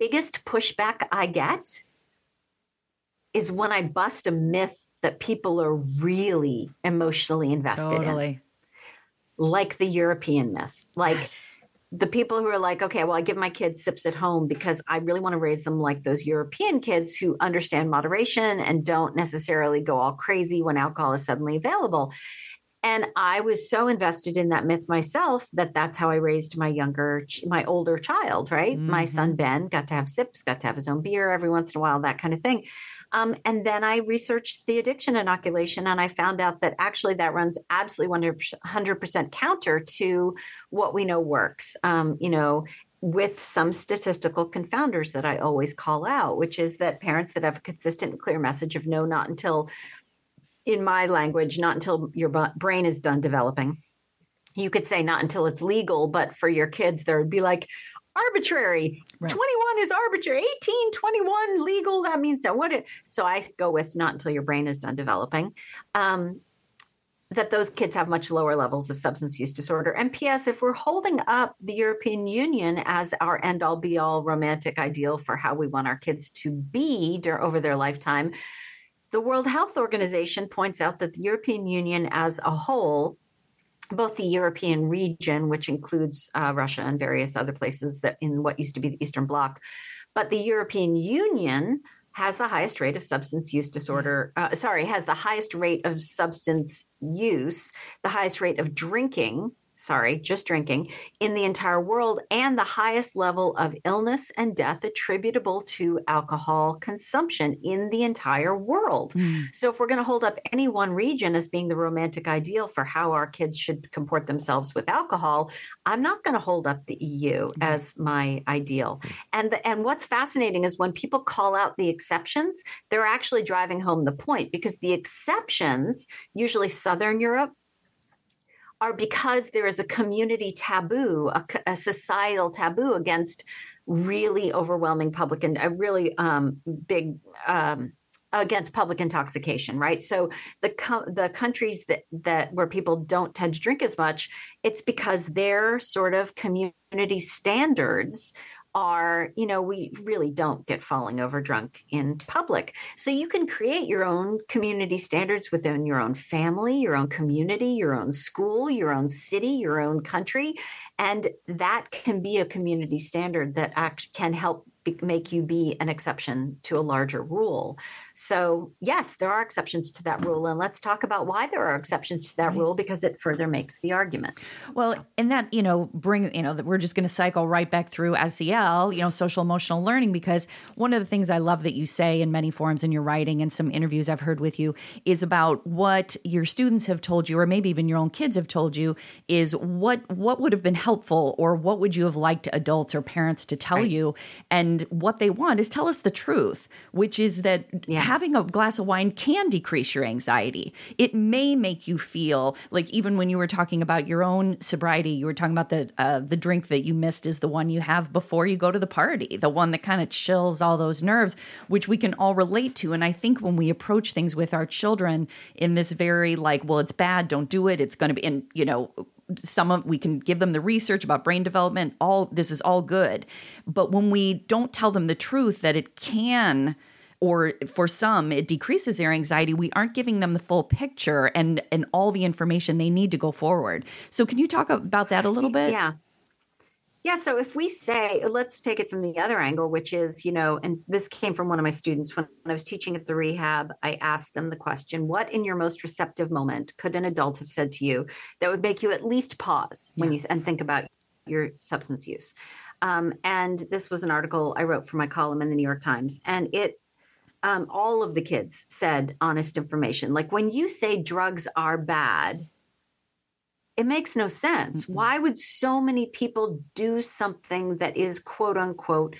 biggest pushback I get is when I bust a myth that people are really emotionally invested totally. in. Like the European myth. Like, yes the people who are like, okay, well, I give my kids sips at home because I really want to raise them like those European kids who understand moderation and don't necessarily go all crazy when alcohol is suddenly available. and I was so invested in that myth myself that that's how I raised my younger, my older child, right? Mm-hmm. My son mm-hmm. Ben got to have sips, got to have his own beer every once in a while, that kind of thing. Um, and then I researched the addiction inoculation and I found out that actually that runs absolutely 100% counter to what we know works. Um, you know, with some statistical confounders that I always call out, which is that parents that have a consistent and clear message of no, not until in my language, not until your brain is done developing. You could say not until it's legal, but for your kids, there would be like arbitrary. Right. 21 is arbitrary. 18, 21 legal. That means no. What? It, so I go with not until your brain is done developing. Um, that those kids have much lower levels of substance use disorder. And P.S., if we're holding up the European Union as our end all be all romantic ideal for how we want our kids to be over their lifetime, the World Health Organization points out that the European Union as a whole, both the European region, which includes uh, Russia and various other places that in what used to be the Eastern Bloc, but the European Union has the highest rate of substance use disorder. Uh, sorry, has the highest rate of substance use, the highest rate of drinking sorry, just drinking in the entire world and the highest level of illness and death attributable to alcohol consumption in the entire world. Mm. So, if we're going to hold up any one region as being the romantic ideal for how our kids should comport themselves with alcohol, I'm not going to hold up the EU mm. as my ideal. And the, and what's fascinating is when people call out the exceptions, they're actually driving home the point because the exceptions, usually Southern Europe, are because there is a community taboo, a, a societal taboo against really overwhelming public and a really um, big um, against public intoxication, right? So the co- the countries that that where people don't tend to drink as much, it's because their sort of community standards are, you know, we really don't get falling over drunk in public. So you can create your own community standards within your own family, your own community, your own school, your own city, your own country. And that can be a community standard that act, can help be, make you be an exception to a larger rule. So, yes, there are exceptions to that rule. And let's talk about why there are exceptions to that right. rule because it further makes the argument. Well, so. and that, you know, bring, you know, that we're just going to cycle right back through SEL, you know, social emotional learning, because one of the things I love that you say in many forums in your writing and some interviews I've heard with you is about what your students have told you, or maybe even your own kids have told you, is what what would have been helpful or what would you have liked adults or parents to tell right. you. And what they want is tell us the truth, which is that yeah having a glass of wine can decrease your anxiety. It may make you feel like even when you were talking about your own sobriety, you were talking about the uh, the drink that you missed is the one you have before you go to the party, the one that kind of chills all those nerves, which we can all relate to. And I think when we approach things with our children in this very like, well, it's bad, don't do it. It's going to be, and you know, some of we can give them the research about brain development all this is all good but when we don't tell them the truth that it can or for some it decreases their anxiety. We aren't giving them the full picture and and all the information they need to go forward. So can you talk about that a little bit? Yeah. Yeah so if we say let's take it from the other angle which is you know and this came from one of my students. When, when i was teaching at the rehab i asked them the question what in your most receptive moment could an adult have said to you that would make you at least pause when yeah. you and think about your substance use? Um, and this was an article I wrote for my column in the New York Times, and it um, all of the kids said honest information. Like when you say drugs are bad, it makes no sense. Mm-hmm. Why would so many people do something that is quote unquote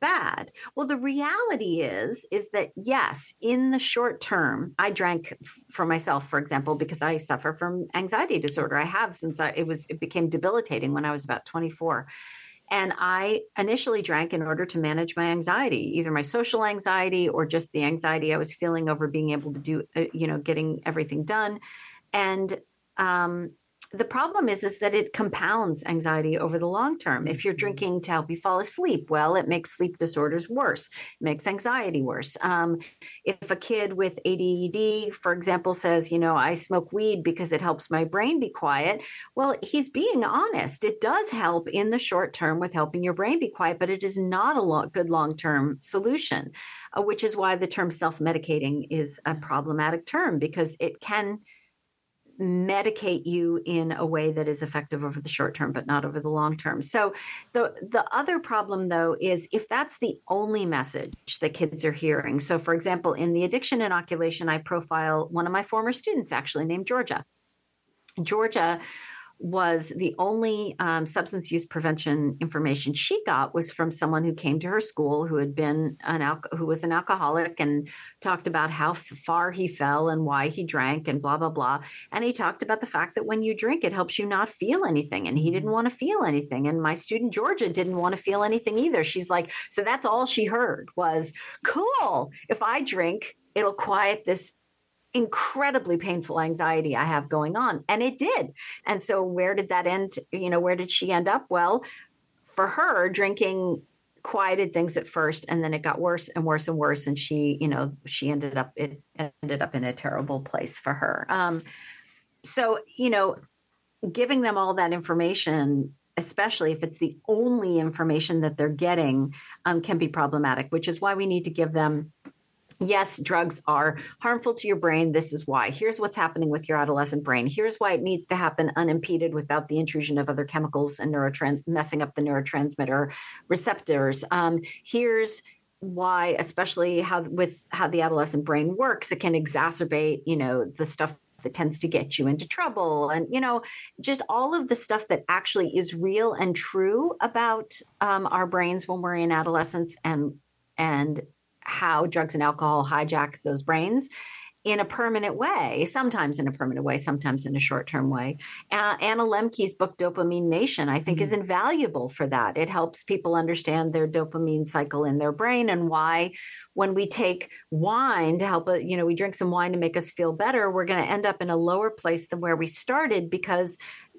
bad? Well, the reality is is that yes, in the short term, I drank for myself, for example, because I suffer from anxiety disorder. I have since I, it was it became debilitating when I was about 24. And I initially drank in order to manage my anxiety, either my social anxiety or just the anxiety I was feeling over being able to do, uh, you know, getting everything done. And um, the problem is is that it compounds anxiety over the long term. If you're mm-hmm. drinking to help you fall asleep well it makes sleep disorders worse makes anxiety worse. Um, if a kid with add for example says you know i smoke weed because it helps my brain be quiet well he's being honest. It does help in the short term with helping your brain be quiet but it is not a good long-term solution uh, which is why the term self-medicating is a problematic term because it can medicate you in a way that is effective over the short term but not over the long term. So the the other problem though is if that's the only message that kids are hearing. So for example in the addiction inoculation i profile one of my former students actually named georgia. Georgia was the only um, substance use prevention information she got was from someone who came to her school who had been an al- who was an alcoholic and talked about how far he fell and why he drank and blah blah blah. And he talked about the fact that when you drink it helps you not feel anything. And he didn't mm-hmm. want to feel anything. And my student Georgia didn't want to feel anything either. She's like so that's all she heard was cool if I drink it'll quiet this incredibly painful anxiety I have going on. And it did. And so, where did that end? You know, where did she end up? Well, for her, drinking quieted things at first and then it got worse and worse and worse and she you know she ended up it ended up in a terrible place for her um so you know giving them all that information especially if it's the only information that they're getting um, can be problematic which is why we need to give them yes, drugs are harmful to your brain. This is why. Here's what's happening with your adolescent brain. Here's why it needs to happen unimpeded without the intrusion of other chemicals and neurotrans messing up the neurotransmitter receptors. Um, here's why especially how with how the adolescent brain works it can exacerbate you know the stuff that tends to get you into trouble and you know just all of the stuff that actually is real and true about um, our brains when we're in adolescence and and how drugs and alcohol hijack those brains in a permanent way, sometimes in a permanent way, sometimes in a short term way. Uh, Anna Lembke's book, Dopamine Nation, I think mm-hmm. is invaluable for that. It helps people understand their dopamine cycle in their brain and why when we take wine to help, uh, you know, we drink some wine to make us feel better, we're going to end up in a lower place than where we started because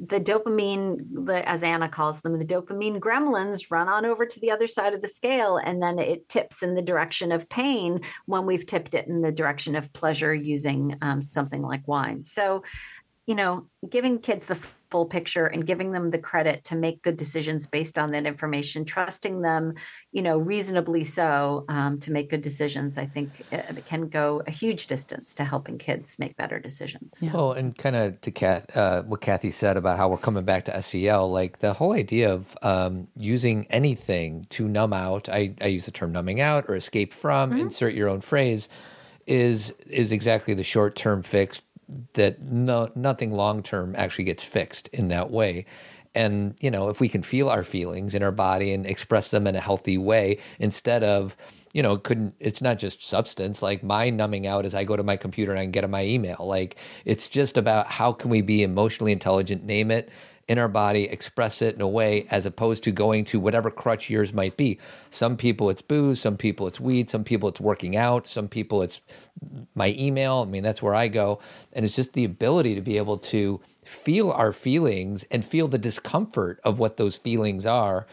the dopamine, as Anna calls them, the dopamine gremlins run on over to the other side of the scale, and then it tips in the direction of pain when we've tipped it in the direction of pleasure using um, something like wine. So, you know, giving kids the full picture and giving them the credit to make good decisions based on that information, trusting them, you know, reasonably so um, to make good decisions, I think it, it, can go a huge distance to helping kids make better decisions. Yeah. Well, and kind of to Cath, uh, what Cathy said about how we're coming back to SEL, like the whole idea of um, using anything to numb out, I, I, use the term numbing out or escape from, mm-hmm. insert your own phrase, is is exactly the short term fix that no, nothing long term actually gets fixed in that way. And, you know, if we can feel our feelings in our body and express them in a healthy way instead of, you know, couldn't, it's not just substance. Like my numbing out as I go to my computer and I get on my email. Like it's just about how can we be emotionally intelligent, name it, in our body, express it in a way as opposed to going to whatever crutch yours might be. Some people it's booze, some people it's weed, some people it's working out, some people it's my email. I mean, that's where I go. And it's just the ability to be able to feel our feelings and feel the discomfort of what those feelings are.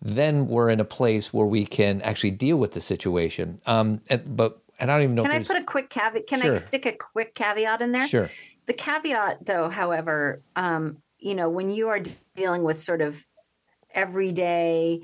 Then we're in a place where we can actually deal with the situation. Um, and, but and I don't even know. If Can I put a quick caveat? Can sure. I stick a quick caveat in there? Sure. The caveat, though, however, um, you know, when you are dealing with sort of everyday,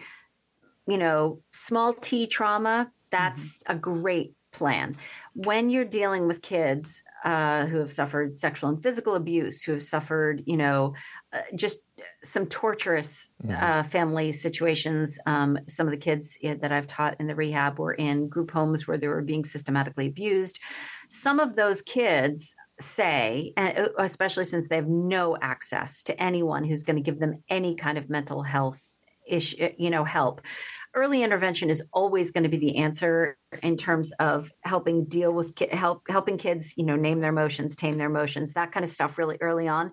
you know, small t trauma, that's mm-hmm. a great plan. When you're dealing with kids uh, who have suffered sexual and physical abuse, who have suffered, you know, uh, just some torturous uh, family situations. Um, some of the kids eh, that I've taught in the rehab were in group homes where they were being systematically abused. Some of those kids say, uh, especially since they have no access to anyone who's going to give them any kind of mental health issue, uh, you know, help. Early intervention is always going to be the answer in terms of helping deal with help helping kids, you know, name their emotions, tame their emotions, that kind of stuff really early on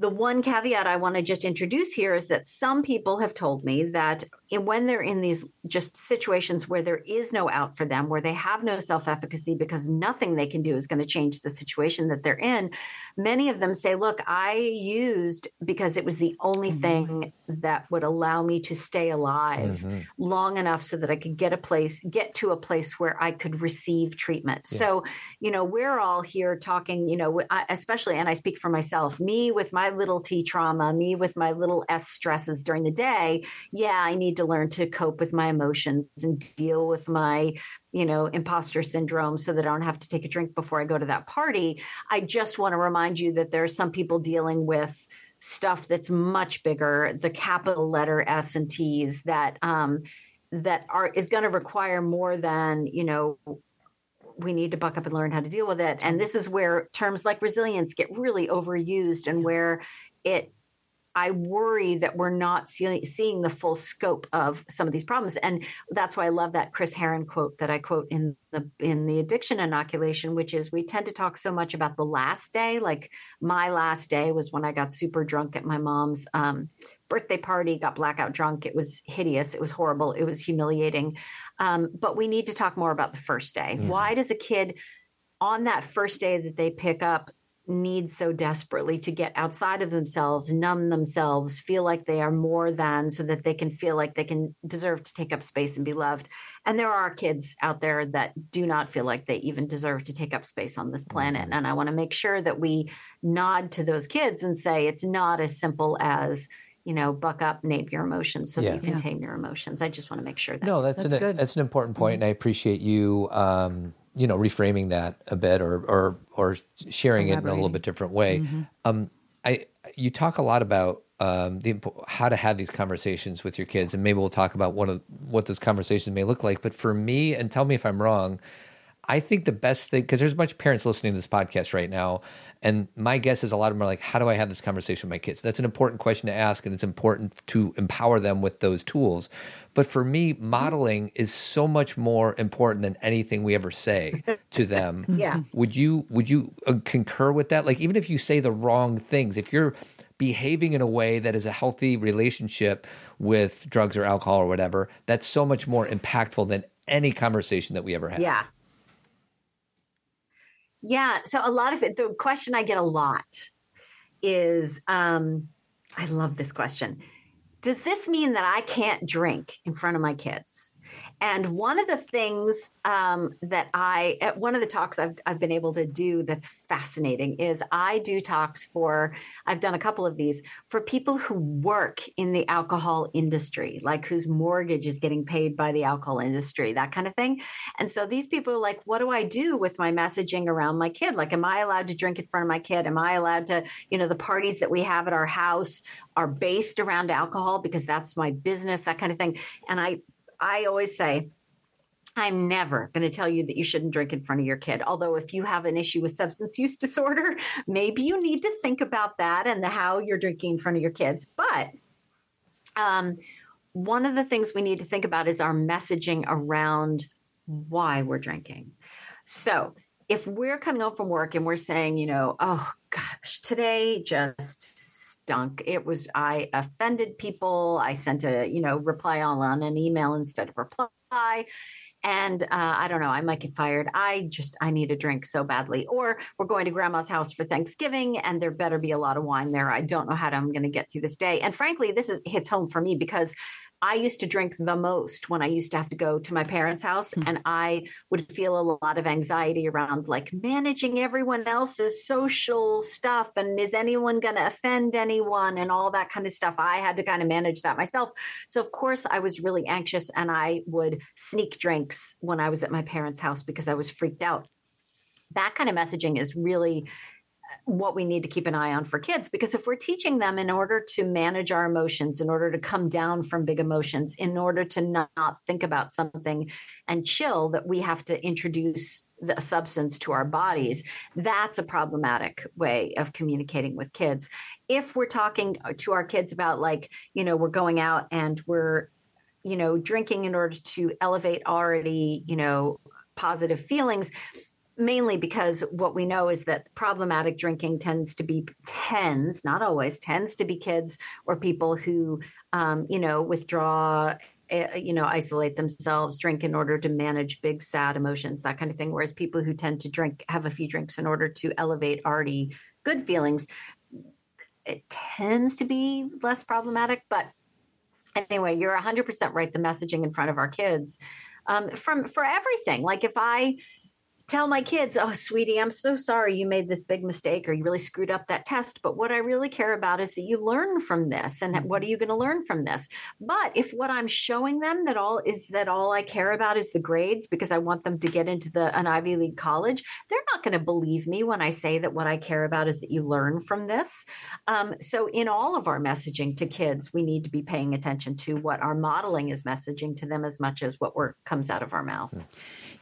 the one caveat I want to just introduce here is that some people have told me that when they're in these just situations where there is no out for them, where they have no self efficacy because nothing they can do is going to change the situation that they're in, many of them say, Look, I used because it was the only mm-hmm. thing that would allow me to stay alive mm-hmm. long enough so that I could get a place, get to a place where I could receive treatment. Yeah. So, you know, we're all here talking, you know, especially, and I speak for myself, me with my little t trauma, me with my little s stresses during the day. Yeah, I need to learn to cope with my emotions and deal with my you know imposter syndrome so that i don't have to take a drink before i go to that party i just want to remind you that there are some people dealing with stuff that's much bigger the capital letter s and t's that um that are is going to require more than you know we need to buck up and learn how to deal with it. And this is where terms like resilience get really overused and where it I worry that we're not see, seeing the full scope of some of these problems, and that's why I love that Chris Herren quote that I quote in the in the addiction inoculation, which is we tend to talk so much about the last day. Like my last day was when I got super drunk at my mom's um, birthday party, got blackout drunk. It was hideous. It was horrible. It was humiliating. Um, but we need to talk more about the first day. Mm-hmm. Why does a kid on that first day that they pick up need so desperately to get outside of themselves, numb themselves, feel like they are more than so that they can feel like they can deserve to take up space and be loved. And there are kids out there that do not feel like they even deserve to take up space on this planet. Mm-hmm. And I want to make sure that we nod to those kids and say it's not as simple as, you know, buck up, name your emotions so yeah. that you can yeah. tame your emotions. I just want to make sure that. No, that's, that's an, good. that's an important point, mm-hmm. and I appreciate you, um, you know, reframing that a bit or or or sharing it in a little bit different way. Mm-hmm. Um, I you talk a lot about um, the how to have these conversations with your kids, and maybe we'll talk about one of what those conversations may look like. But for me, and tell me if I'm wrong, I think the best thing because there's a bunch of parents listening to this podcast right now, and my guess is a lot of them are like, "How do I have this conversation with my kids?" That's an important question to ask, and it's important to empower them with those tools. But for me, modeling is so much more important than anything we ever say to them. yeah. Would you Would you uh, concur with that? Like, even if you say the wrong things, if you're behaving in a way that is a healthy relationship with drugs or alcohol or whatever, that's so much more impactful than any conversation that we ever have. Yeah. Yeah. So a lot of it, the question I get a lot is um, I love this question. Does this mean that I can't drink in front of my kids? And one of the things um, that I, at one of the talks I've, I've been able to do that's fascinating is I do talks for, I've done a couple of these for people who work in the alcohol industry, like whose mortgage is getting paid by the alcohol industry, that kind of thing. And so these people are like, what do I do with my messaging around my kid? Like, am I allowed to drink in front of my kid? Am I allowed to, you know, the parties that we have at our house are based around alcohol because that's my business, that kind of thing. And I, I always say, I'm never going to tell you that you shouldn't drink in front of your kid. Although, if you have an issue with substance use disorder, maybe you need to think about that and the how you're drinking in front of your kids. But um, one of the things we need to think about is our messaging around why we're drinking. So, if we're coming home from work and we're saying, you know, oh gosh, today just stunk. It was I offended people. I sent a you know reply all on an email instead of reply. And uh, I don't know, I might get fired. I just, I need a drink so badly. Or we're going to grandma's house for Thanksgiving and there better be a lot of wine there. I don't know how I'm going to get through this day. And frankly, this is hits home for me because I used to drink the most when I used to have to go to my parents' house, mm-hmm. and I would feel a lot of anxiety around like managing everyone else's social stuff. And is anyone going to offend anyone and all that kind of stuff? I had to kind of manage that myself. So, of course, I was really anxious and I would sneak drinks when I was at my parents' house because I was freaked out. That kind of messaging is really what we need to keep an eye on for kids because if we're teaching them in order to manage our emotions in order to come down from big emotions in order to not think about something and chill that we have to introduce the substance to our bodies that's a problematic way of communicating with kids. If we're talking to our kids about like you know we're going out and we're you know drinking in order to elevate already you know positive feelings mainly because what we know is that problematic drinking tends to be tends not always tends to be kids or people who um, you know withdraw uh, you know isolate themselves drink in order to manage big sad emotions that kind of thing. Whereas people who tend to drink have a few drinks in order to elevate already good feelings it tends to be less problematic. But anyway you're 100% right. The messaging in front of our kids um, from for everything. Like if i tell my kids, oh, sweetie, I'm so sorry you made this big mistake or you really screwed up that test. But what I really care about is that you learn from this. And what are you going to learn from this? But if what I'm showing them that all is that all I care about is the grades because I want them to get into the an Ivy League college, they're not going to believe me when I say that what I care about is that you learn from this. Um, so in all of our messaging to kids, we need to be paying attention to what our modeling is messaging to them as much as what comes out of our mouth. Yeah,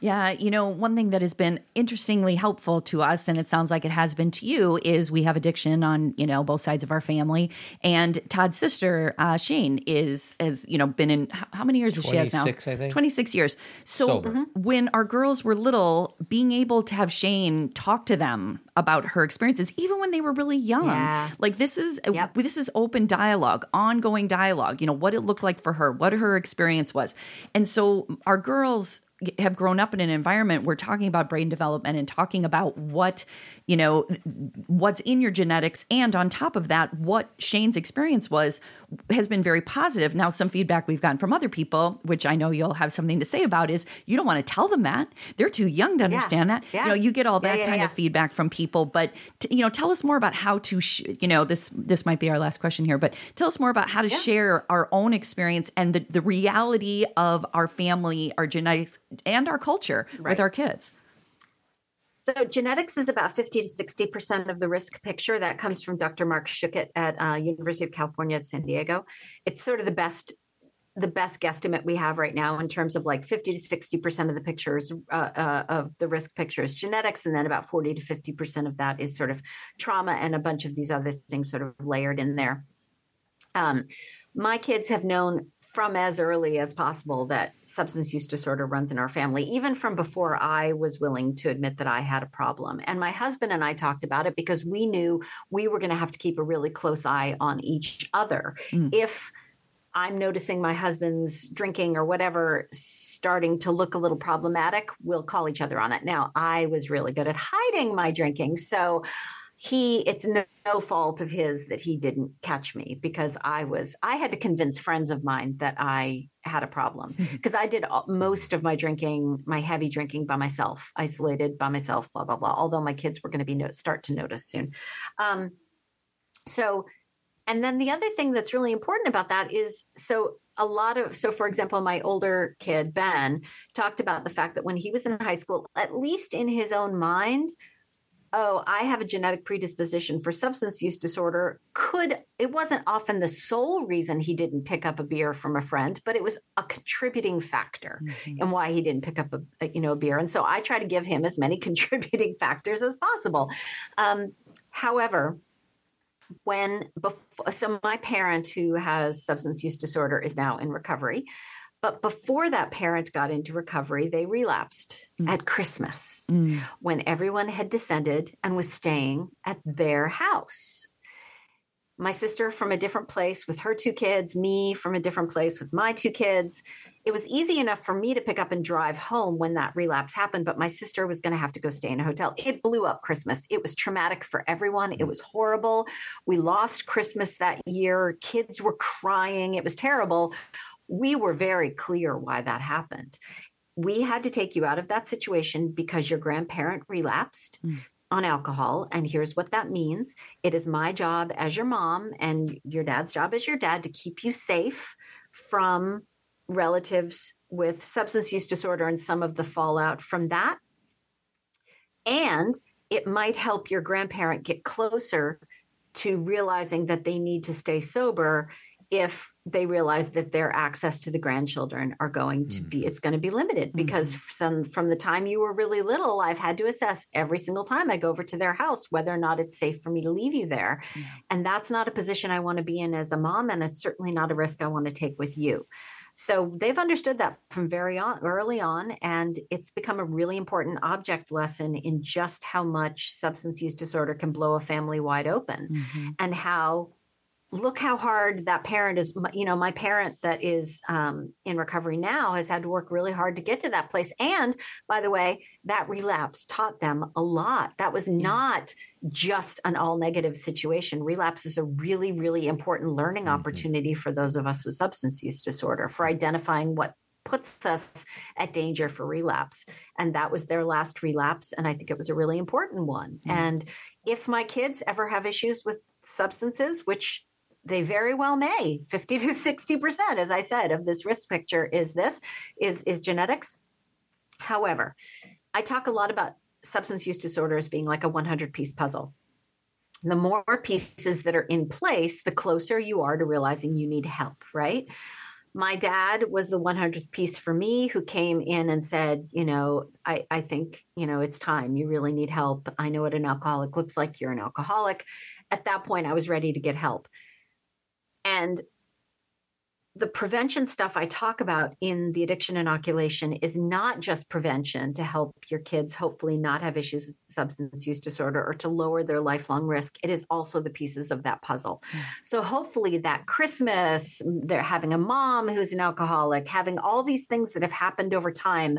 you know, one thing that has been interestingly helpful to us, and it sounds like it has been to you, is we have addiction on you know both sides of our family. And Todd's sister uh, Shane is has you know been in how many years does she has now? I think. Twenty six years. So Sober. when our girls were little, being able to have Shane talk to them about her experiences, even when they were really young, Yeah. like this is Yep. this is open dialogue, ongoing dialogue. You know what it looked like for her, what her experience was, and so our girls have grown up in an environment where talking about brain development and talking about what you know what's in your genetics. And on top of that what shane's experience was has been very positive. Now some feedback we've gotten from other people which i know you'll have something to say about is you don't want to tell them that. They're too young to understand that. Yeah. you know you get all that yeah, kind yeah. of feedback from people but t- you know tell us more about how to sh- you know this this might be our last question here but tell us more about how to share our own experience and the, the reality of our family our genetics and our culture with our kids So genetics is about 50 to 60% of the risk picture. That comes from Dr. Marc Schuckit at uh, University of California at San Diego. It's sort of the best the best guesstimate we have right now in terms of like 50 to 60% of the pictures uh, uh, of the risk picture is genetics and then about 40 to 50% of that is sort of trauma and a bunch of these other things sort of layered in there um, my kids have known from as early as possible that substance use disorder runs in our family, even from before I was willing to admit that I had a problem. And my husband and I talked about it because we knew we were going to have to keep a really close eye on each other. Mm. If I'm noticing my husband's drinking or whatever starting to look a little problematic, we'll call each other on it. Now, I was really good at hiding my drinking. So he it's no, no fault of his that he didn't catch me because I was I had to convince friends of mine that I had a problem because I did all- most of my drinking, my heavy drinking by myself, isolated by myself, blah blah blah. Although my kids were going to be no, start to notice soon. Um, so, and then the other thing that's really important about that is so a lot of so for example my older kid ben talked about the fact that when he was in high school at least in his own mind oh i have a genetic predisposition for substance use disorder could it wasn't often the sole reason he didn't pick up a beer from a friend but it was a contributing factor and why he didn't pick up a, a, you know a beer. And so i try to give him as many contributing factors as possible. Um, however when before so my parent who has substance use disorder is now in recovery but before that parent got into recovery they relapsed Mm. at christmas Mm. when everyone had descended and was staying at their house. My sister from a different place with her two kids me from a different place with my two kids. It was easy enough for me to pick up and drive home when that relapse happened but my sister was going to have to go stay in a hotel. It blew up christmas. It was traumatic for everyone. It was horrible. We lost christmas that year. Kids were crying. It was terrible we were very clear why that happened we had to take you out of that situation because your grandparent relapsed Mm. on alcohol. And here's what that means it is my job as your mom and your dad's job as your dad to keep you safe from relatives with substance use disorder and some of the fallout from that. And it might help your grandparent get closer to realizing that they need to stay sober if they realize that their access to the grandchildren are going to be it's going to be limited because from from the time you were really little i've had to assess every single time i go over to their house whether or not it's safe for me to leave you there Yeah. and that's not a position i want to be in as a mom and it's certainly not a risk i want to take with you so they've understood that from very on, early on and it's become a really important object lesson in just how much substance use disorder can blow a family wide open Mhm. and how look how hard that parent is you know my parent that is um, in recovery now has had to work really hard to get to that place and by the way that relapse taught them a lot that was not just an all negative situation relapse is a really really important learning Mhm. opportunity for those of us with substance use disorder for identifying what puts us at danger for relapse. And that was their last relapse. And I think it was a really important one. Mm. And if my kids ever have issues with substances, which they very well may. 50 to 60% as i said of this risk picture is this is is genetics. However i talk a lot about substance use disorders being like a 100 piece puzzle. The more pieces that are in place the closer you are to realizing you need help right? My dad was the 100th piece for me who came in and said you know I, I think you know it's time. You really need help. I know what an alcoholic looks like. You're an alcoholic. At that point i was ready to get help and the prevention stuff I talk about in the addiction inoculation is not just prevention to help your kids hopefully not have issues with substance use disorder or to lower their lifelong risk. It is also the pieces of that puzzle. Mm. So hopefully that Christmas, they're having a mom who's an alcoholic, having all these things that have happened over time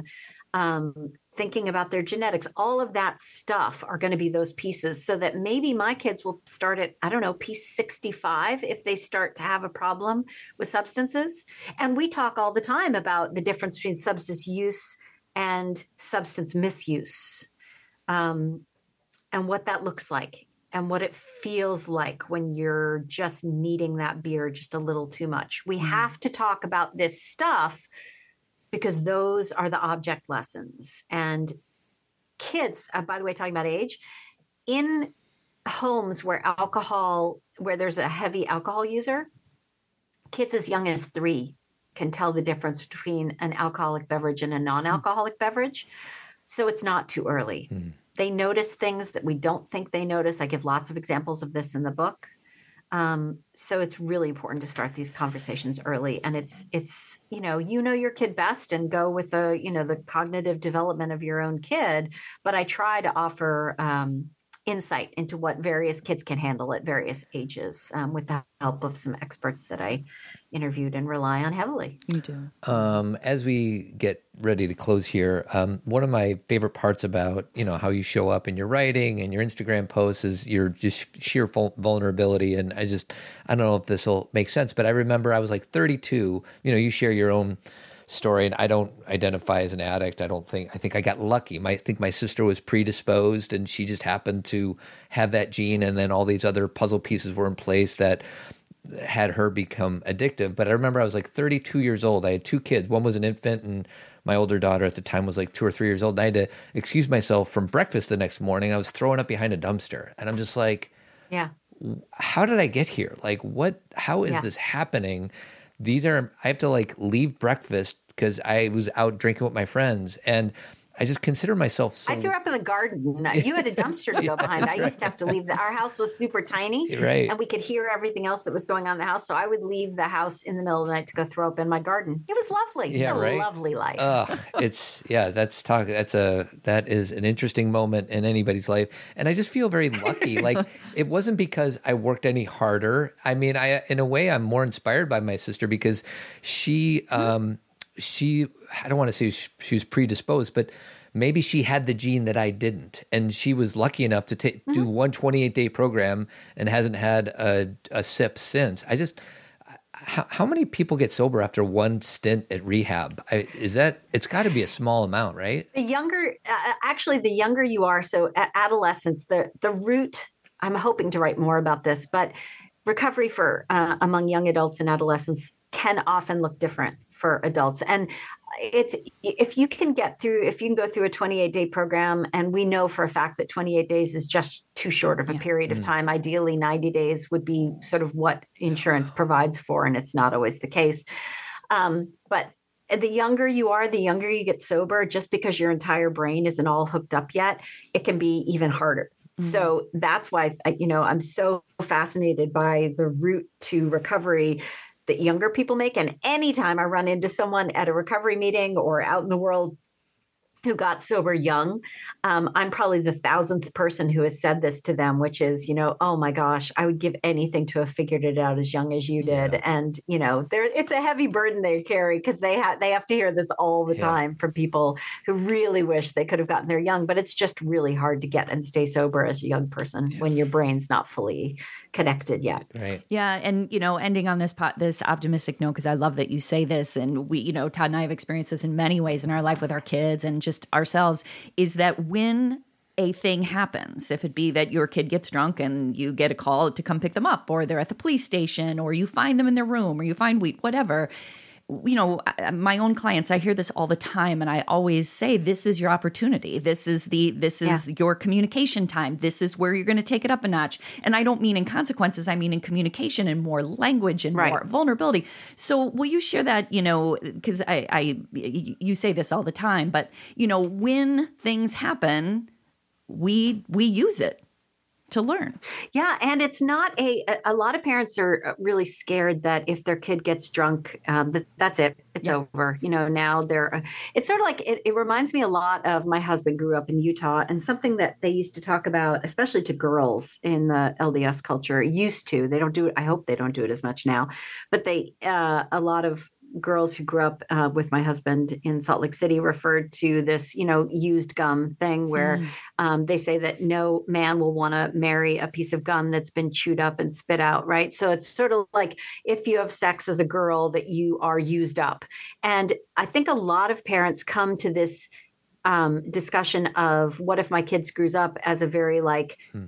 um, thinking about their genetics, all of that stuff are going to be those pieces so that maybe my kids will start at, I don't know, piece 65 if they start to have a problem with substances. And we talk all the time about the difference between substance use and substance misuse um, and what that looks like and what it feels like when you're just needing that beer just a little too much. We mm. have to talk about this stuff because those are the object lessons. And kids, uh, by the way, talking about age, in homes where alcohol, where there's a heavy alcohol user, kids as young as three can tell the difference between an alcoholic beverage and a non alcoholic mm. beverage. So it's not too early. Mm. They notice things that we don't think they notice. I give lots of examples of this in the book. Um, so it's really important to start these conversations early, and it's it's you know you know your kid best and go with the you know the cognitive development of your own kid. But I try to offer um, insight into what various kids can handle at various ages um, with the help of some experts that I interviewed and rely on heavily. You do. Um, as we get ready to close here, um, one of my favorite parts about you know how you show up in your writing and your Instagram posts is your just sheer vulnerability. And I just I don't know if this will make sense, but I remember I was like 32. You know, you share your own story and I don't identify as an addict. I don't think I think I got lucky. My, I think my sister was predisposed and she just happened to have that gene and then all these other puzzle pieces were in place that had her become addictive. But I remember I was like 32 years old. I had two kids. One was an infant and my older daughter at the time was like two or three years old. And I had to excuse myself from breakfast the next morning. I was throwing up behind a dumpster. And I'm just like, Yeah. How did I get here? Like what how is yeah. this happening? These are I have to like leave breakfast because I was out drinking with my friends. And I just consider myself so. I threw up in the garden. You had a dumpster to go behind. I used to have to leave. The, our house was super tiny, right? And we could hear everything else that was going on in the house. So I would leave the house in the middle of the night to go throw up in my garden. It was lovely. Yeah, right? lovely life. Uh, it's yeah. That's talk. That's a that is an interesting moment in anybody's life, and I just feel very lucky. like it wasn't because I worked any harder. I mean, I in a way I'm more inspired by my sister because she. um she I don't want to say she was predisposed, but maybe she had the gene that I didn't, and she was lucky enough to take mm-hmm. do one 28 day program and hasn't had a, a sip since. I just how, how, many people get sober after one stint at rehab? I, is that it's got to be a small amount, right? The younger, uh, actually, the younger you are, so at adolescence, the the root. I'm hoping to write more about this, but recovery for uh, among young adults and adolescents can often look different for adults and it's if you can get through if you can go through a 28 day program and we know for a fact that 28 days is just too short of a yeah. period of mm. time ideally 90 days would be sort of what insurance provides for and it's not always the case um, but the younger you are the younger you get sober just because your entire brain isn't all hooked up yet it can be even harder mm-hmm. so that's why you know i'm so fascinated by the route to recovery that younger people make. And anytime I run into someone at a recovery meeting or out in the world who got sober young, um, I'm probably the thousandth person who has said this to them, which is, you know, oh my gosh, I would give anything to have figured it out as young as you did. Yeah. And you know, there it's a heavy burden they carry because they have they have to hear this all the yeah. time from people who really wish they could have gotten there young. But it's just really hard to get and stay sober as a young person yeah. when your brain's not fully connected yet. Right. Yeah, and you know, ending on this pot, this optimistic note because I love that you say this, and we, you know, Todd and I have experienced this in many ways in our life with our kids and just ourselves. Is that when a thing happens, if it be that your kid gets drunk and you get a call to come pick them up, or they're at the police station, or you find them in their room, or you find wheat, whatever you know my own clients i hear this all the time and i always say this is your opportunity. This is the this is yeah. your communication time. This is where you're going to take it up a notch. And i don't mean in consequences i mean in communication and more language and right. more vulnerability. So will you share that you know because I, I you say this all the time but you know when things happen we we use it to learn. Yeah, and it's not a. A lot of parents are uh, really scared that if their kid gets drunk, um, that that's it. It's yeah. over. You know, now they're. Uh, it's sort of like it, it. reminds me a lot of my husband grew up in Utah, and something that they used to talk about, especially to girls in the LDS culture, used to. They don't do it. I hope they don't do it as much now, but they. Uh, a lot of girls who grew up uh, with my husband in Salt Lake City referred to this, you know, used gum thing where mm. um, they say that no man will want to marry a piece of gum that's been chewed up and spit out, right? So it's sort of like if you have sex as a girl, that you are used up. And I think a lot of parents come to this um, discussion of what if my kid screws up as a very like, hmm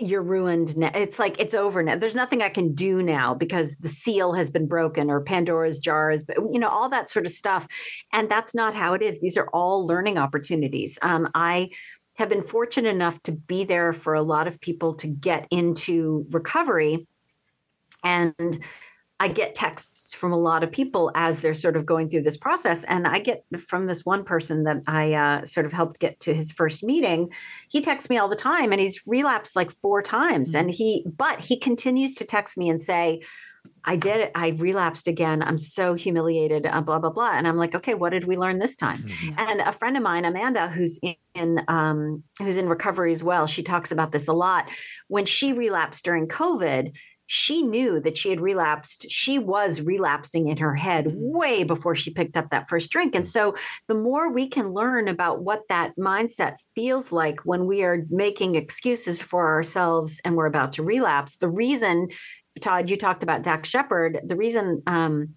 you're ruined now. It's like it's over now. There's nothing I can do now because the seal has been broken or Pandora's jar is, you know, all that sort of stuff. And that's not how it is. These are all learning opportunities. Um, I have been fortunate enough to be there for a lot of people to get into recovery. And I get texts from a lot of people as they're sort of going through this process. And I get from this one person that I uh, sort of helped get to his first meeting. He texts me all the time and he's relapsed like four times. Mm-hmm. And he, but he continues to text me and say, I did it. I relapsed again. I'm so humiliated, uh, blah, blah, blah. And I'm like, okay, what did we learn this time? Mm-hmm. And a friend of mine, Amanda, who's in, um, who's in recovery as well, she talks about this a lot. When she relapsed during COVID, she knew that she had relapsed. She was relapsing in her head way before she picked up that first drink. And so, the more we can learn about what that mindset feels like when we are making excuses for ourselves and we're about to relapse, the reason, Todd, you talked about Dax Shepard, the reason um,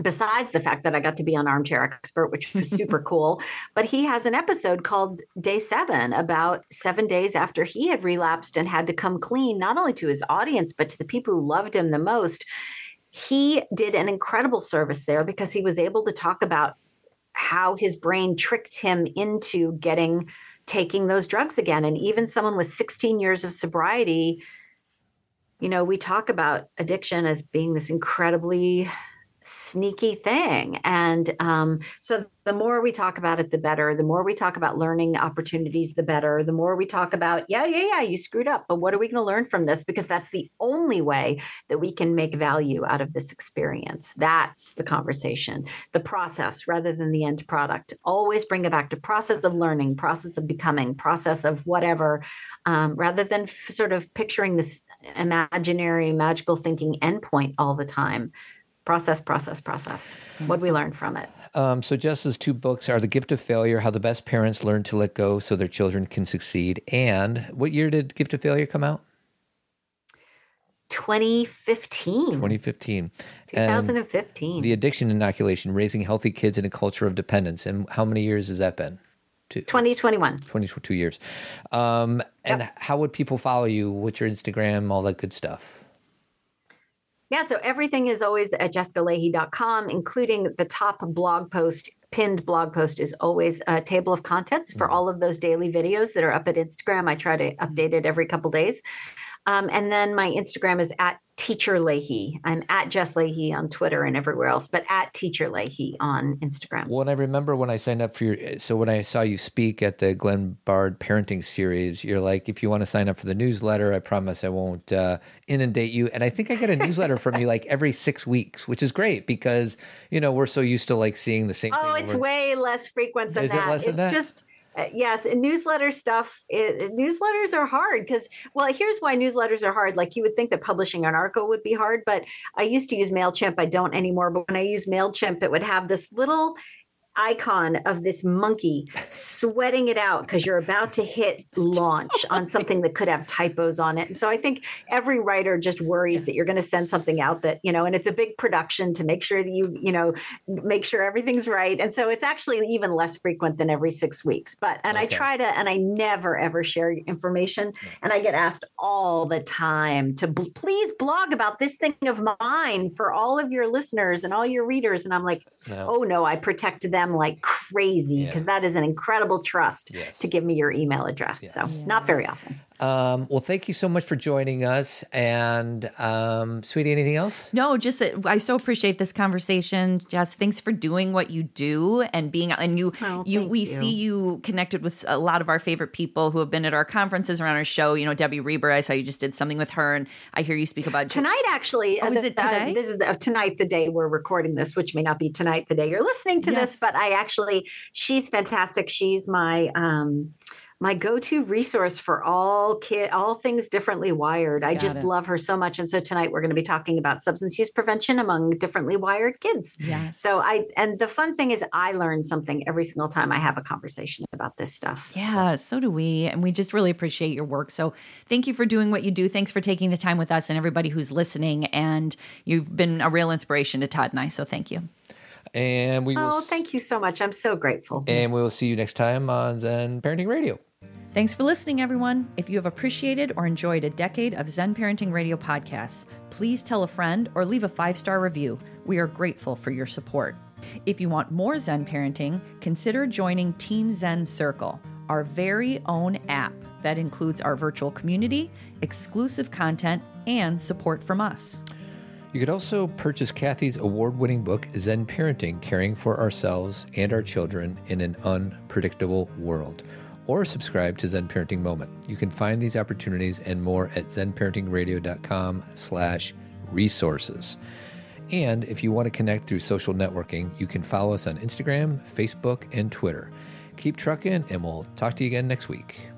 besides the fact that I got to be on Armchair Expert, which was super cool. But he has an episode called Day Seven about seven days after he had relapsed and had to come clean, not only to his audience, but to the people who loved him the most. He did an incredible service there because he was able to talk about how his brain tricked him into getting taking those drugs again. And even someone with 16 years of sobriety, you know, we talk about addiction as being this incredibly sneaky thing. And um, so the more we talk about it, the better. The more we talk about learning opportunities, the better. The more we talk about, yeah, yeah, yeah, you screwed up, but what are we going to learn from this? Because that's the only way that we can make value out of this experience. That's the conversation, the process rather than the end product. Always bring it back to process of learning, process of becoming, process of whatever, um, rather than f- sort of picturing this imaginary, magical thinking endpoint all the time process, process, process. What we learn from it. Um, so Jess's two books are The Gift of Failure, How the Best Parents Learn to Let Go So Their Children Can Succeed. And what year did Gift of Failure come out? 2015. 2015. 2015. And the Addiction Inoculation, Raising Healthy Kids in a Culture of Dependence. And how many years has that been? Two, 2021. 22 years. Um, and yep. how would people follow you? What's your Instagram, all that good stuff? Yeah, so everything is always at jessicalahey.com, including the top blog post pinned blog post is always a table of contents for mm-hmm. all of those daily videos that are up at Instagram. I try to update it every couple days. Um, and then my Instagram is at Teacher Lahey. I'm at Jess Lahey on Twitter and everywhere else, but at Teacher Lahey on Instagram. Well, and I remember when I signed up for your, so when I saw you speak at the Glenbard Parenting Series, you're like, if you want to sign up for the newsletter, I promise I won't uh, inundate you. And I think I get a newsletter from you like every six weeks, which is great because you know we're so used to like seeing the same. Oh, it's way less frequent than is that. It less it's than that? just uh, yes, newsletter stuff. It, newsletters are hard because, well, here's why newsletters are hard. Like you would think that publishing an article would be hard, but I used to use Mailchimp. I don't anymore. But when I use Mailchimp, it would have this little icon of this monkey sweating it out because you're about to hit launch on something that could have typos on it. And so I think every writer just worries that you're going to send something out that, you know, and it's a big production to make sure that you, you know, make sure everything's right. And so it's actually even less frequent than every six weeks. But, and okay. I try to, and I never ever share information. And I get asked all the time to b- please blog about this thing of mine for all of your listeners and all your readers. And I'm like, no. oh no, I protect them like crazy because yeah. that is an incredible trust yes. to give me your email address. Yes. So yeah. not very often. Um, well, thank you so much for joining us. And um, sweetie, anything else? No, just that I so appreciate this conversation. Jess, thanks for doing what you do and being and you oh, you we you. see you connected with a lot of our favorite people who have been at our conferences or on our show. You know, Debbie Reber. I saw you just did something with her, and I hear you speak about tonight. Actually, oh, is it today? Uh, this is uh, tonight, the day we're recording this, which may not be tonight, the day you're listening to yes. this. But I actually, she's fantastic. She's my. um my go-to resource for all kid all things differently wired. I Got just it. love her so much. And so tonight we're going to be talking about substance use prevention among differently wired kids. Yeah. So I and the fun thing is I learn something every single time I have a conversation about this stuff. Yeah, so do we. And we just really appreciate your work. So thank you for doing what you do. Thanks for taking the time with us and everybody who's listening. And you've been a real inspiration to Todd and I. So thank you. And we will. Oh, thank you so much. I'm so grateful. And we will see you next time on Zen Parenting Radio. Thanks for listening, everyone. If you have appreciated or enjoyed a decade of Zen Parenting Radio podcasts, please tell a friend or leave a five star review. We are grateful for your support. If you want more Zen parenting, consider joining Team Zen Circle, our very own app that includes our virtual community, exclusive content, and support from us. You could also purchase Cathy's award winning book, Zen Parenting Caring for Ourselves and Our Children in an Unpredictable World or subscribe to Zen Parenting Moment. You can find these opportunities and more at zenparentingradio.com slash resources. And if you want to connect through social networking, you can follow us on Instagram, Facebook, and Twitter. Keep trucking, and we'll talk to you again next week.